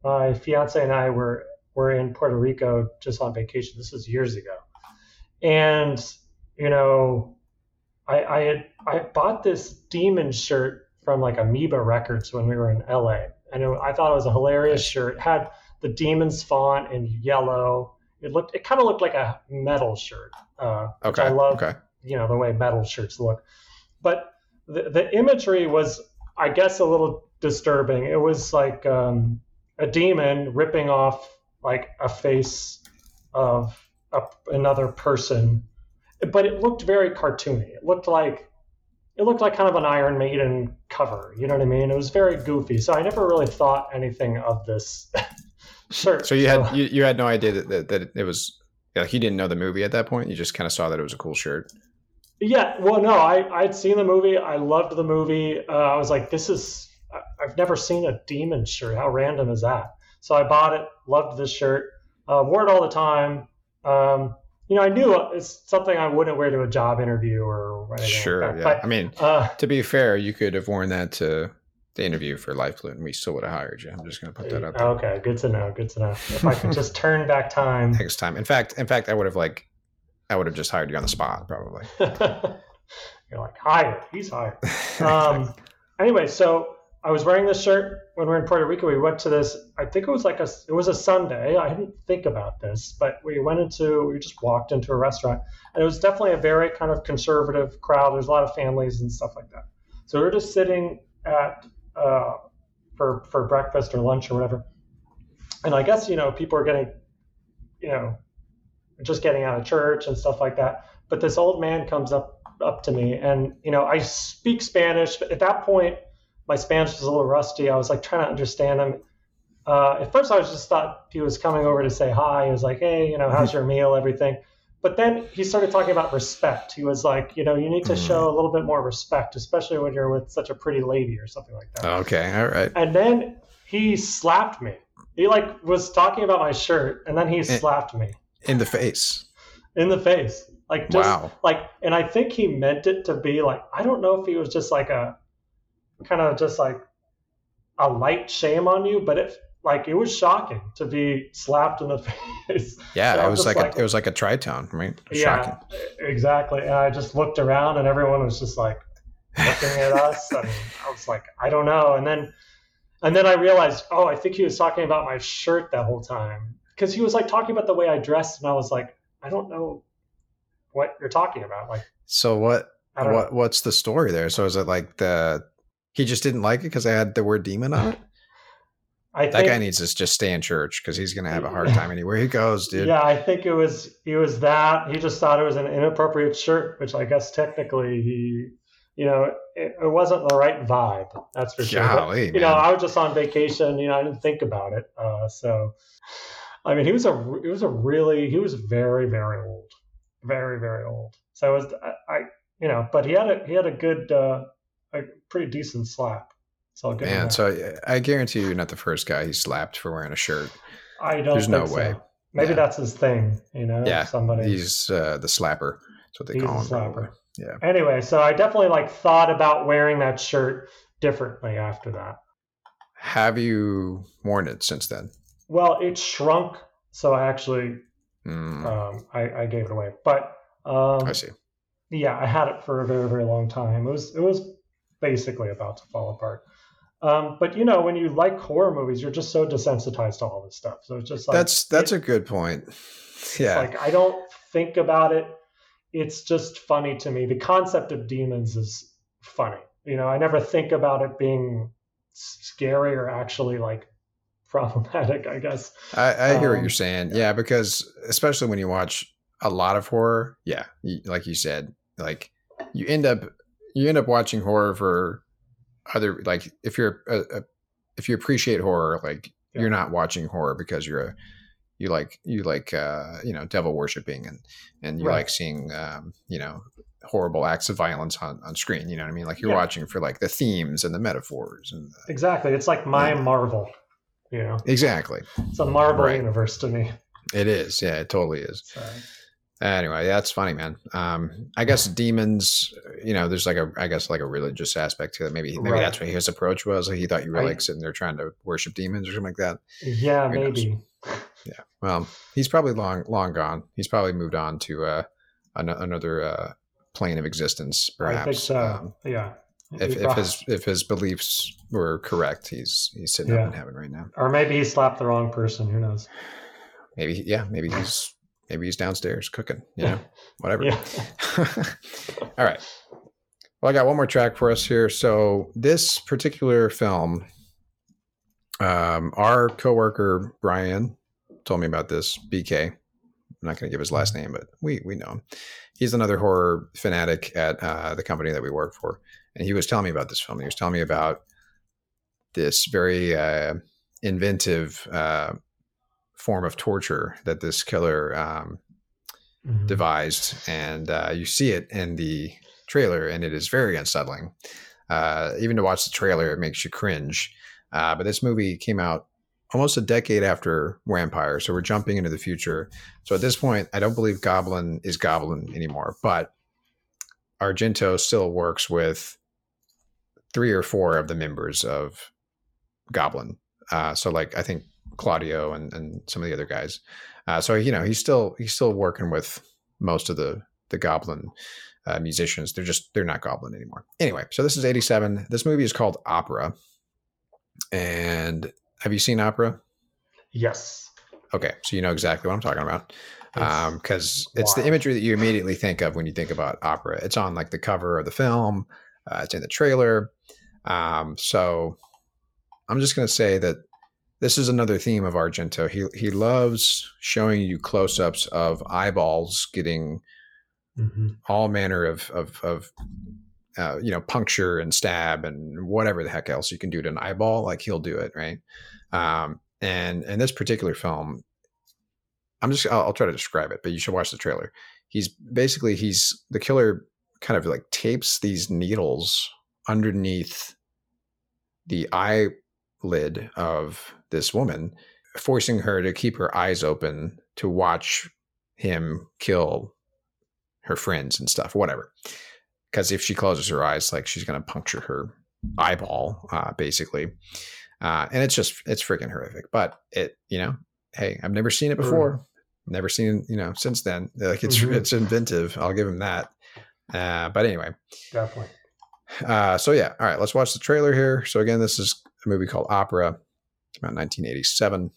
[SPEAKER 2] my fiance and I were were in Puerto Rico just on vacation. This was years ago, and you know, I I had I bought this demon shirt from like Amoeba Records when we were in LA, and it, I thought it was a hilarious shirt. It had the demons font in yellow. It looked it kind of looked like a metal shirt. Uh, which
[SPEAKER 1] Okay.
[SPEAKER 2] I love
[SPEAKER 1] Okay.
[SPEAKER 2] you know the way metal shirts look but the, the imagery was i guess a little disturbing it was like um, a demon ripping off like a face of a, another person but it looked very cartoony it looked like it looked like kind of an iron maiden cover you know what i mean it was very goofy so i never really thought anything of this shirt
[SPEAKER 1] So you had you, you had no idea that, that, that it was like you didn't know the movie at that point. You just kind of saw that it was a cool shirt.
[SPEAKER 2] Yeah, well, no, I I'd seen the movie. I loved the movie. Uh, I was like, this is. I've never seen a demon shirt. How random is that? So I bought it. Loved this shirt. Uh, wore it all the time. Um, you know, I knew it's something I wouldn't wear to a job interview or anything
[SPEAKER 1] Sure.
[SPEAKER 2] like
[SPEAKER 1] yeah.
[SPEAKER 2] But,
[SPEAKER 1] I mean,
[SPEAKER 2] uh,
[SPEAKER 1] to be fair, you could have worn that to the interview for Life and we still would have hired you. I'm just going to put that out there
[SPEAKER 2] okay, good to know. Good to know. If I could just turn back time.
[SPEAKER 1] next time. In fact, in fact, I would have like, I would have just hired you on the spot probably.
[SPEAKER 2] You're like hired. He's hired. um, anyway, so I was wearing this shirt when we were in Puerto Rico. We went to this. I think it was like a. It was a Sunday. I didn't think about this, but we went into. We just walked into a restaurant, and it was definitely a very kind of conservative crowd. There's a lot of families and stuff like that. So we were just sitting at uh, for for breakfast or lunch or whatever, and I guess you know people are getting, you know, just getting out of church and stuff like that. But this old man comes up up to me, and you know I speak Spanish. But at that point, my Spanish was a little rusty. I was like trying to understand him. Uh, at first, I was just thought he was coming over to say hi. He was like, "Hey, you know, how's hmm. your meal? Everything." But then he started talking about respect. He was like, "You know, you need to hmm. show a little bit more respect, especially when you're with such a pretty lady or something like that."
[SPEAKER 1] okay. All right.
[SPEAKER 2] And then he slapped me. He like was talking about my shirt, and then he eh. slapped me
[SPEAKER 1] In the face.
[SPEAKER 2] in the face. Like just
[SPEAKER 1] Wow.
[SPEAKER 2] like and I think he meant it to be like I don't know if he was just like a kind of just like a light shame on you, but it like it was shocking to be slapped in the face.
[SPEAKER 1] Yeah, it was
[SPEAKER 2] just
[SPEAKER 1] like, a, it was like a tritone, right?
[SPEAKER 2] yeah,
[SPEAKER 1] Shocking.
[SPEAKER 2] exactly. And I just looked around and everyone was just like looking at us and I was like, I don't know. And then and then I realized, oh, I think he was talking about my shirt that whole time because he was like talking about the way I dressed, and I was like, I don't know what you're talking about. Like,
[SPEAKER 1] So what? What?
[SPEAKER 2] know.
[SPEAKER 1] What's the story there? So is it like the he just didn't like it because I had the word demon on it?
[SPEAKER 2] I
[SPEAKER 1] That guy needs to just stay in church because he's gonna have a hard time anywhere he goes, dude.
[SPEAKER 2] Yeah, I think it was it was that he just thought it was an inappropriate shirt, which I guess technically he, you know, it, it wasn't the right vibe. That's for sure. But,
[SPEAKER 1] Golly,
[SPEAKER 2] you know. I was just on vacation. You know, I didn't think about it. Uh, so, I mean, he was a he was a really he was very very old, very very old. So it was I, I you know, but he had a he had a good uh, pretty decent slap. So I'll give
[SPEAKER 1] Man, so I I guarantee you're not the first guy he slapped for wearing a shirt.
[SPEAKER 2] I don't.
[SPEAKER 1] there's no
[SPEAKER 2] so.
[SPEAKER 1] way.
[SPEAKER 2] Maybe
[SPEAKER 1] Yeah.
[SPEAKER 2] that's his thing. You know,
[SPEAKER 1] Yeah,
[SPEAKER 2] somebody.
[SPEAKER 1] He's uh, the slapper. That's what they
[SPEAKER 2] He's
[SPEAKER 1] call him.
[SPEAKER 2] slapper.
[SPEAKER 1] Yeah.
[SPEAKER 2] Anyway, so I definitely like thought about wearing that shirt differently after that.
[SPEAKER 1] Have you worn it since then?
[SPEAKER 2] Well, it shrunk, so I actually
[SPEAKER 1] Mm,
[SPEAKER 2] um, I, I gave it away. But um,
[SPEAKER 1] I see.
[SPEAKER 2] yeah, I had it for a very very long time. It was it was basically about to fall apart. Um, but you know, when you like horror movies, you're just so desensitized to all this stuff. So it's just like
[SPEAKER 1] that's that's
[SPEAKER 2] it-
[SPEAKER 1] a good point. Yeah.
[SPEAKER 2] like I don't think about it. It's just funny to me. The concept of demons is funny. You know, I never think about it being scary or actually like problematic. I guess.
[SPEAKER 1] I, I hear what
[SPEAKER 2] Um,
[SPEAKER 1] you're saying. Yeah, because especially when you watch a lot of horror, yeah, like you said, like you end up you end up watching horror for other like if you're a, a, if you appreciate horror, like
[SPEAKER 2] Yeah.
[SPEAKER 1] you're not watching horror because you're a you like you like uh you know devil worshipping and and you
[SPEAKER 2] Right.
[SPEAKER 1] like seeing um you know horrible acts of violence on on screen you know what i mean like you're
[SPEAKER 2] Yeah.
[SPEAKER 1] watching for like the themes and the metaphors and the,
[SPEAKER 2] Exactly. It's like my
[SPEAKER 1] Yeah.
[SPEAKER 2] Marvel. You know,
[SPEAKER 1] exactly
[SPEAKER 2] it's a Marvel
[SPEAKER 1] Right.
[SPEAKER 2] universe to me.
[SPEAKER 1] it is yeah it totally is
[SPEAKER 2] So,
[SPEAKER 1] Anyway, that's funny, man. Um, I guess demons, you know, there's like a, I guess like a religious aspect to it. Maybe, maybe
[SPEAKER 2] Right.
[SPEAKER 1] that's what his approach was. Like he thought you were
[SPEAKER 2] I-
[SPEAKER 1] like sitting there trying to worship demons or something like that.
[SPEAKER 2] yeah,
[SPEAKER 1] Who knows?
[SPEAKER 2] maybe.
[SPEAKER 1] Well, he's probably long, long gone. He's probably moved on to uh, an- another uh, plane of existence, perhaps.
[SPEAKER 2] I think so.
[SPEAKER 1] Um,
[SPEAKER 2] yeah.
[SPEAKER 1] if, if his if his beliefs were correct, he's he's sitting
[SPEAKER 2] Yeah.
[SPEAKER 1] up in heaven right now.
[SPEAKER 2] or maybe he slapped the wrong person. Who knows?
[SPEAKER 1] Maybe, yeah, maybe he's maybe he's downstairs cooking. You know, whatever. All right. Well, I got one more track for us here. So this particular film, um, our coworker Brian told me about this. BK. I'm not going to give his last name, but we we know him. He's another horror fanatic at uh, the company that we work for, and he was telling me about this film. He was telling me about this very uh, inventive uh, form of torture that this killer um,
[SPEAKER 2] Mhm.
[SPEAKER 1] devised, and uh, you see it in the trailer, and it is very unsettling. Uh, even to watch the trailer, it makes you cringe. Uh, but this movie came out almost a decade after Wampyr, so we're jumping into the future. So at this point, I don't believe Goblin is Goblin anymore, but Argento still works with three or four of the members of Goblin. Uh, so like I think Claudio and, and some of the other guys. Uh, so you know he's still he's still working with most of the the Goblin uh, musicians. They're just they're not Goblin anymore. Anyway, so this is '87. This movie is called Opera. And have you seen Opera?
[SPEAKER 2] Yes.
[SPEAKER 1] Okay, so you know exactly what I'm talking about because it's the imagery that you immediately think of when you think about opera. It's on like the cover of the film. Uh, it's in the trailer. Um, so I'm just going to say that this is another theme of Argento. He he loves showing you close-ups of eyeballs getting
[SPEAKER 2] Mhm.
[SPEAKER 1] all manner of of, of uh, you know puncture and stab and whatever the heck else you can do to an eyeball. Like he'll do it, right? Um, and in this particular film, I'm just I'll, I'll try to describe it, but you should watch the trailer. He's basically he's the killer kind of like tapes these needles underneath the eyelid of this woman, forcing her to keep her eyes open to watch him kill her friends and stuff, whatever. Because if she closes her eyes, like she's going to puncture her eyeball, uh, basically. Uh, and it's just it's freaking horrific. But it, you know, hey, I've never seen it before. Never seen, you know, since then. Like it's
[SPEAKER 2] Mhm.
[SPEAKER 1] it's inventive. I'll give him that. Uh, but anyway,
[SPEAKER 2] Definitely.
[SPEAKER 1] uh, so yeah, all right, let's watch the trailer here. So again, this is a movie called Opera. About 1987.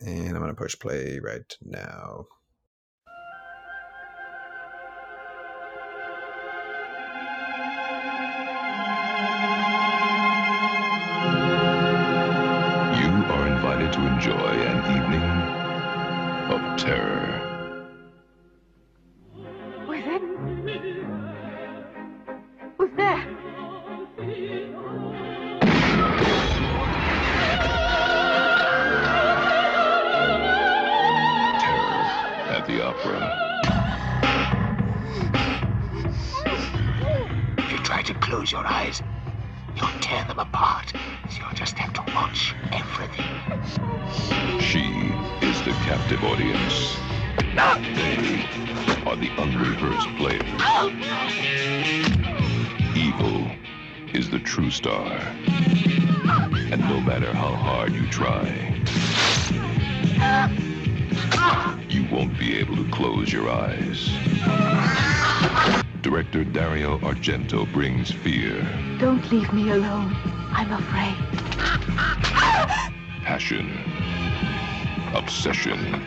[SPEAKER 1] And I'm going to push play right now.
[SPEAKER 7] Argento brings fear,
[SPEAKER 4] Don't leave me alone. I'm afraid.
[SPEAKER 7] passion, obsession,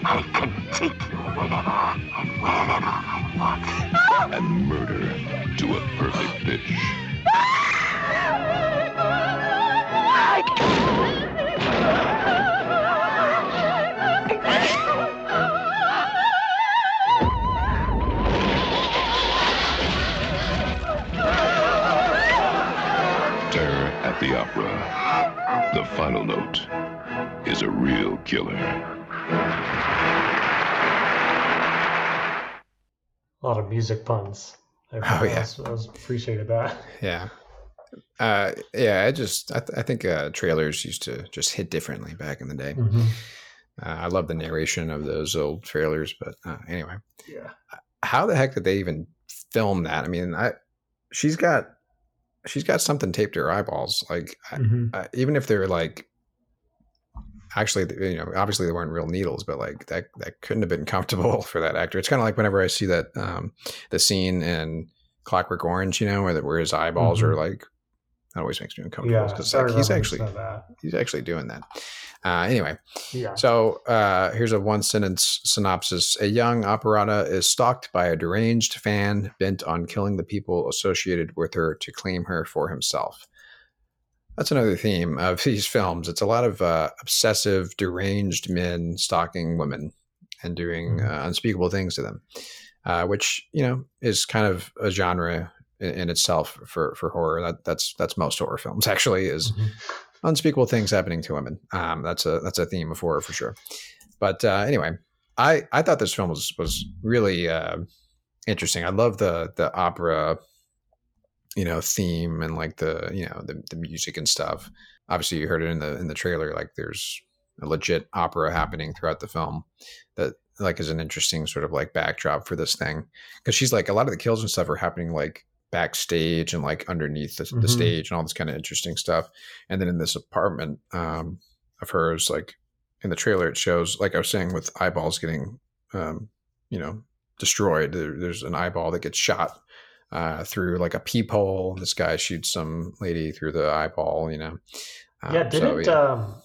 [SPEAKER 2] Music puns. I,
[SPEAKER 1] Oh, yeah.
[SPEAKER 2] I was, I was appreciated that.
[SPEAKER 1] Yeah. Uh, yeah, I just I, th- I think uh, trailers used to just hit differently back in the day.
[SPEAKER 2] Mhm.
[SPEAKER 1] Uh, I love the narration of those old trailers, but uh, anyway,
[SPEAKER 2] Yeah.
[SPEAKER 1] how the heck did they even film that? I mean, I she's got she's got something taped to her eyeballs. Like I,
[SPEAKER 2] Mhm.
[SPEAKER 1] I, even if they're like actually, you know, obviously they weren't real needles, but like that that couldn't have been comfortable for that actor. It's kind of like whenever I see that um, the scene in Clockwork Orange, you know, where the, where his eyeballs are like. That always makes me uncomfortable because
[SPEAKER 2] I
[SPEAKER 1] like, he's actually he's actually doing that. Uh, anyway,
[SPEAKER 2] Yeah.
[SPEAKER 1] so uh, here's a one sentence synopsis. A young operetta is stalked by a deranged fan bent on killing the people associated with her to claim her for himself. That's another theme of these films. It's a lot of uh, obsessive, deranged men stalking women and doing uh, unspeakable things to them, uh, which you know is kind of a genre in, in itself for for horror. That that's that's most horror films actually is
[SPEAKER 2] Mhm.
[SPEAKER 1] unspeakable things happening to women. Um, that's a that's a theme of horror for sure. But uh, anyway, I I thought this film was was really uh, interesting. I love the the opera, you know, theme and like the you know the the music and stuff. Obviously, you heard it in the in the trailer. Like there's a legit opera happening throughout the film that like is an interesting sort of like backdrop for this thing because she's like a lot of the kills and stuff are happening like backstage and like underneath the, the
[SPEAKER 2] Mhm.
[SPEAKER 1] stage and all this kind of interesting stuff and then in this apartment um, of hers like in the trailer it shows like i was saying with eyeballs getting um, you know destroyed there, there's an eyeball that gets shot uh, through like a peephole this guy shoots some lady through the eyeball you know Um,
[SPEAKER 2] yeah, didn't
[SPEAKER 1] yeah.
[SPEAKER 2] um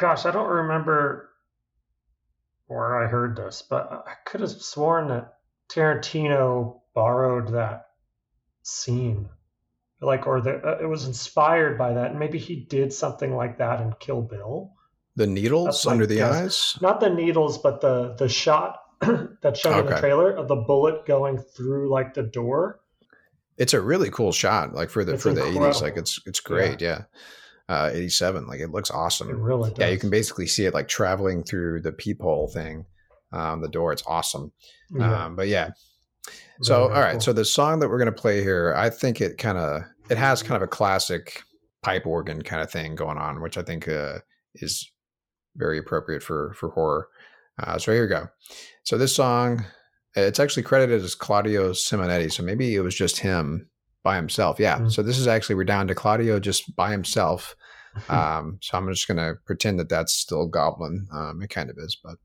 [SPEAKER 2] gosh, I don't remember where I heard this, but I could have sworn that Tarantino borrowed that scene. Like or the uh, it was inspired by that. And maybe he did something like that in Kill Bill.
[SPEAKER 1] the needles
[SPEAKER 2] That's
[SPEAKER 1] under the eyes
[SPEAKER 2] Not the needles, but the the shot that's shown in the trailer of the bullet going through like the door.
[SPEAKER 1] it's a really cool shot like for the
[SPEAKER 2] It's
[SPEAKER 1] for the 80s like it's it's great yeah, uh 87 like it looks awesome.
[SPEAKER 2] It really does.
[SPEAKER 1] yeah you can basically see it like traveling through the peephole thing um the door it's awesome.
[SPEAKER 2] Yeah,
[SPEAKER 1] um but yeah. So
[SPEAKER 2] very
[SPEAKER 1] all right
[SPEAKER 2] cool.
[SPEAKER 1] so the song that we're going to play here i think it kind of it has kind of a classic pipe organ kind of thing going on which i think uh is very appropriate for for horror. Uh so here we go so this song it's actually credited as claudio simonetti so maybe it was just him by himself. Yeah
[SPEAKER 2] Mm.
[SPEAKER 1] so this is actually we're down to claudio just by himself. Um so i'm just gonna pretend that that's still goblin. Um it kind of is but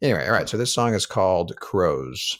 [SPEAKER 1] anyway all right so this song is called crows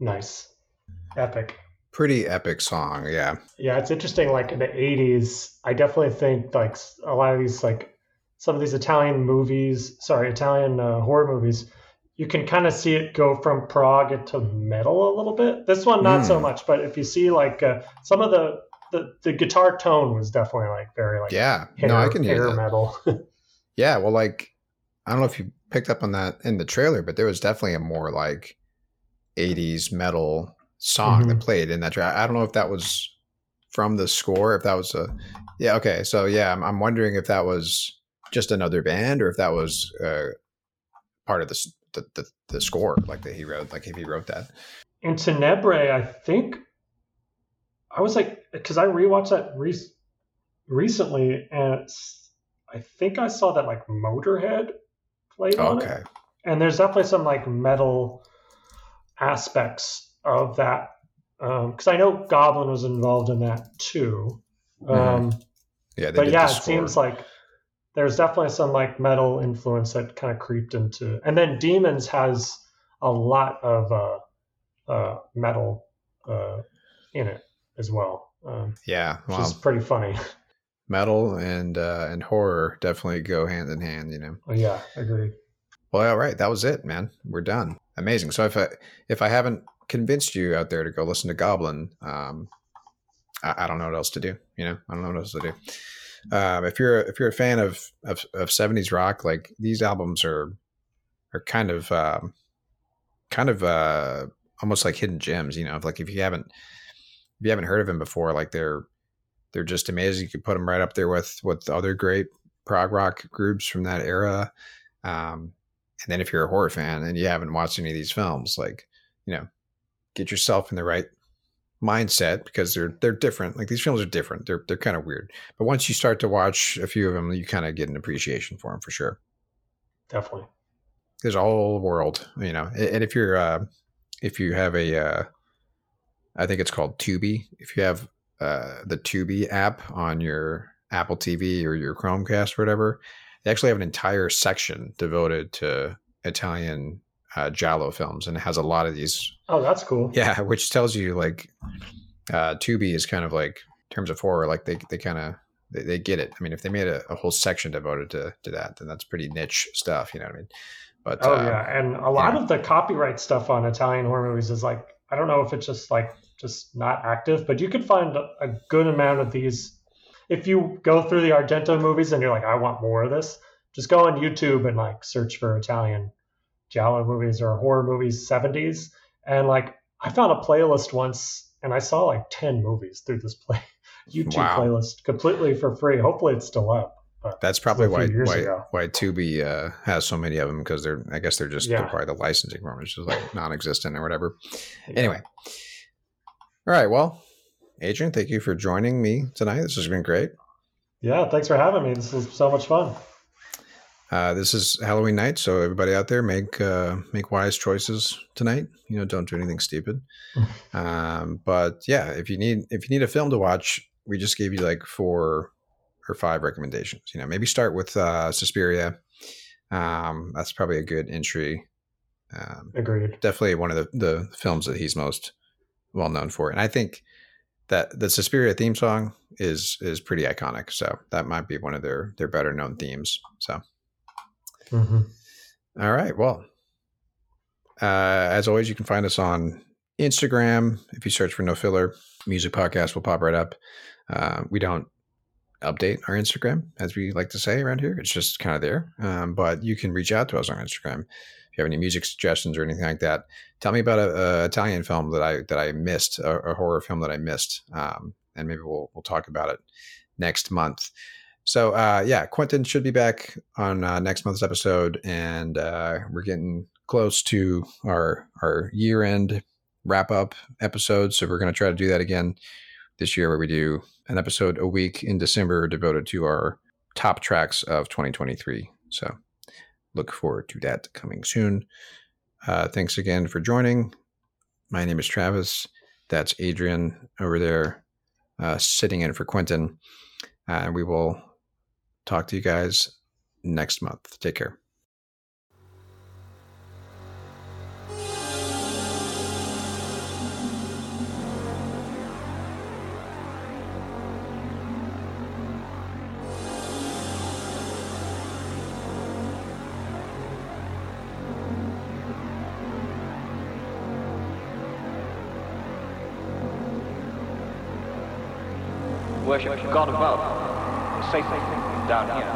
[SPEAKER 2] nice, epic.
[SPEAKER 1] Pretty epic song, yeah.
[SPEAKER 2] Yeah, it's interesting. Like in the '80s, I definitely think like a lot of these, like some of these Italian movies, sorry, Italian uh, horror movies, you can kind of see it go from prog into metal a little bit. This one, not so
[SPEAKER 1] Mm.
[SPEAKER 2] much, but if you see like uh, some of the, the the guitar tone was definitely like very like
[SPEAKER 1] Yeah.
[SPEAKER 2] hair,
[SPEAKER 1] no, I can hear
[SPEAKER 2] metal.
[SPEAKER 1] Yeah, well, like I don't know if you picked up on that in the trailer, but there was definitely a more like '80s metal song that
[SPEAKER 2] Mhm.
[SPEAKER 1] played in that track. I don't know if that was from the score, if that was a yeah. Okay, so yeah, I'm, I'm wondering if that was just another band or if that was uh, part of the, the the the score, like that he wrote, like if he wrote that.
[SPEAKER 2] in Tenebrae, I think I was like, because I rewatched that re- recently, and it's, I think I saw that like Motorhead played on it,
[SPEAKER 1] Okay,
[SPEAKER 2] and there's definitely some like metal aspects of that. Because I know Goblin was involved in that too. Um,
[SPEAKER 1] yeah, they
[SPEAKER 2] but yeah, it seems like there's definitely some like metal influence that kind of creeped into. And then Demons has a lot of uh, uh, metal uh, in it as well, um,
[SPEAKER 1] yeah,
[SPEAKER 2] which
[SPEAKER 1] well,
[SPEAKER 2] is pretty funny.
[SPEAKER 1] metal and uh, and horror definitely go hand in hand, you know.
[SPEAKER 2] Oh, yeah, agreed.
[SPEAKER 1] Well, all right, that was it, man. We're done. Amazing. So if I if I haven't convinced you out there to go listen to Goblin, um, I, I don't know what else to do. You know, I don't know what else to do. Um, if you're if you're a fan of of seventies rock, like these albums are are kind of um, kind of uh, almost like hidden gems. You know, if, like if you haven't if you haven't heard of them before, like they're they're just amazing. You could put them right up there with with other great prog rock groups from that era. Um, and then if you're a horror fan and you haven't watched any of these films, like, you know, get yourself in the right mindset because they're they're different. Like these films are different. They're they're kind of weird. But once you start to watch a few of them, you kind of get an appreciation for them for sure.
[SPEAKER 2] Definitely.
[SPEAKER 1] There's a whole world, you know. And and if you're uh if you have a uh I think it's called Tubi. If you have uh the Tubi app on your Apple TV or your Chromecast or whatever, they actually have an entire section devoted to Italian uh, Giallo films, and it has a lot of these.
[SPEAKER 2] Oh, that's cool.
[SPEAKER 1] Yeah, which tells you like uh, Tubi is kind of like in terms of horror, like they they kind of they, they get it. I mean, if they made a, a whole section devoted to to that, then that's pretty niche stuff. You know what I mean? But
[SPEAKER 2] Oh
[SPEAKER 1] uh,
[SPEAKER 2] yeah, and a lot
[SPEAKER 1] yeah.
[SPEAKER 2] of the copyright stuff on Italian horror movies is like I don't know if it's just like just not active, but you could find a, a good amount of these. If you go through the Argento movies and you're like, I want more of this, just go on YouTube and like search for Italian Giallo movies or horror movies 70s, and like I found a playlist once and I saw like 10 movies through this play YouTube
[SPEAKER 1] Wow.
[SPEAKER 2] playlist completely for free. Hopefully it's still up. But
[SPEAKER 1] That's probably why why,
[SPEAKER 2] ago.
[SPEAKER 1] why Tubi uh, has so many of them because they're I guess they're just they're
[SPEAKER 2] Yeah.
[SPEAKER 1] probably the licensing them is just like non-existent or whatever.
[SPEAKER 2] Yeah.
[SPEAKER 1] Anyway, all right. Well, Adrian, thank you for joining me tonight. This has been great.
[SPEAKER 2] Yeah, thanks for having me. This was so much fun.
[SPEAKER 1] Uh, this is Halloween night, so everybody out there make uh, make wise choices tonight. You know, don't do anything stupid. um, but yeah, if you need if you need a film to watch, we just gave you like four or five recommendations. You know, maybe start with uh, Suspiria. Um, that's probably a good entry. Um,
[SPEAKER 2] Agreed.
[SPEAKER 1] definitely one of the, the films that he's most well known for. And I think that the Suspiria theme song is is pretty iconic. So that might be one of their their better known themes. So
[SPEAKER 2] hmm
[SPEAKER 1] all right, well, uh, as always, you can find us on Instagram. If you search for No Filler Music Podcast, will pop right up. Uh, we don't update our Instagram, as we like to say around here. It's just kind of there. Um, but you can reach out to us on Instagram you have any music suggestions or anything like that. Tell me about a, a Italian film that I that I missed, a, a horror film that I missed, um, and maybe we'll we'll talk about it next month. So uh, yeah, Quentin should be back on uh, next month's episode, and uh, we're getting close to our our year end wrap up episode. So we're going to try to do that again this year, where we do an episode a week in December devoted to our top tracks of 2023. So look forward to that coming soon. Uh, thanks again for joining. My name is Travis. That's Adrian over there, uh, sitting in for Quentin. Uh, we will talk to you guys next month. Take care.
[SPEAKER 8] Worship God above, and Satan down here.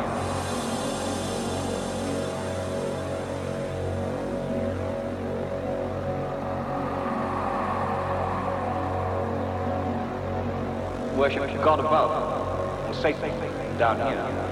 [SPEAKER 8] Worship God above, and Satan down here.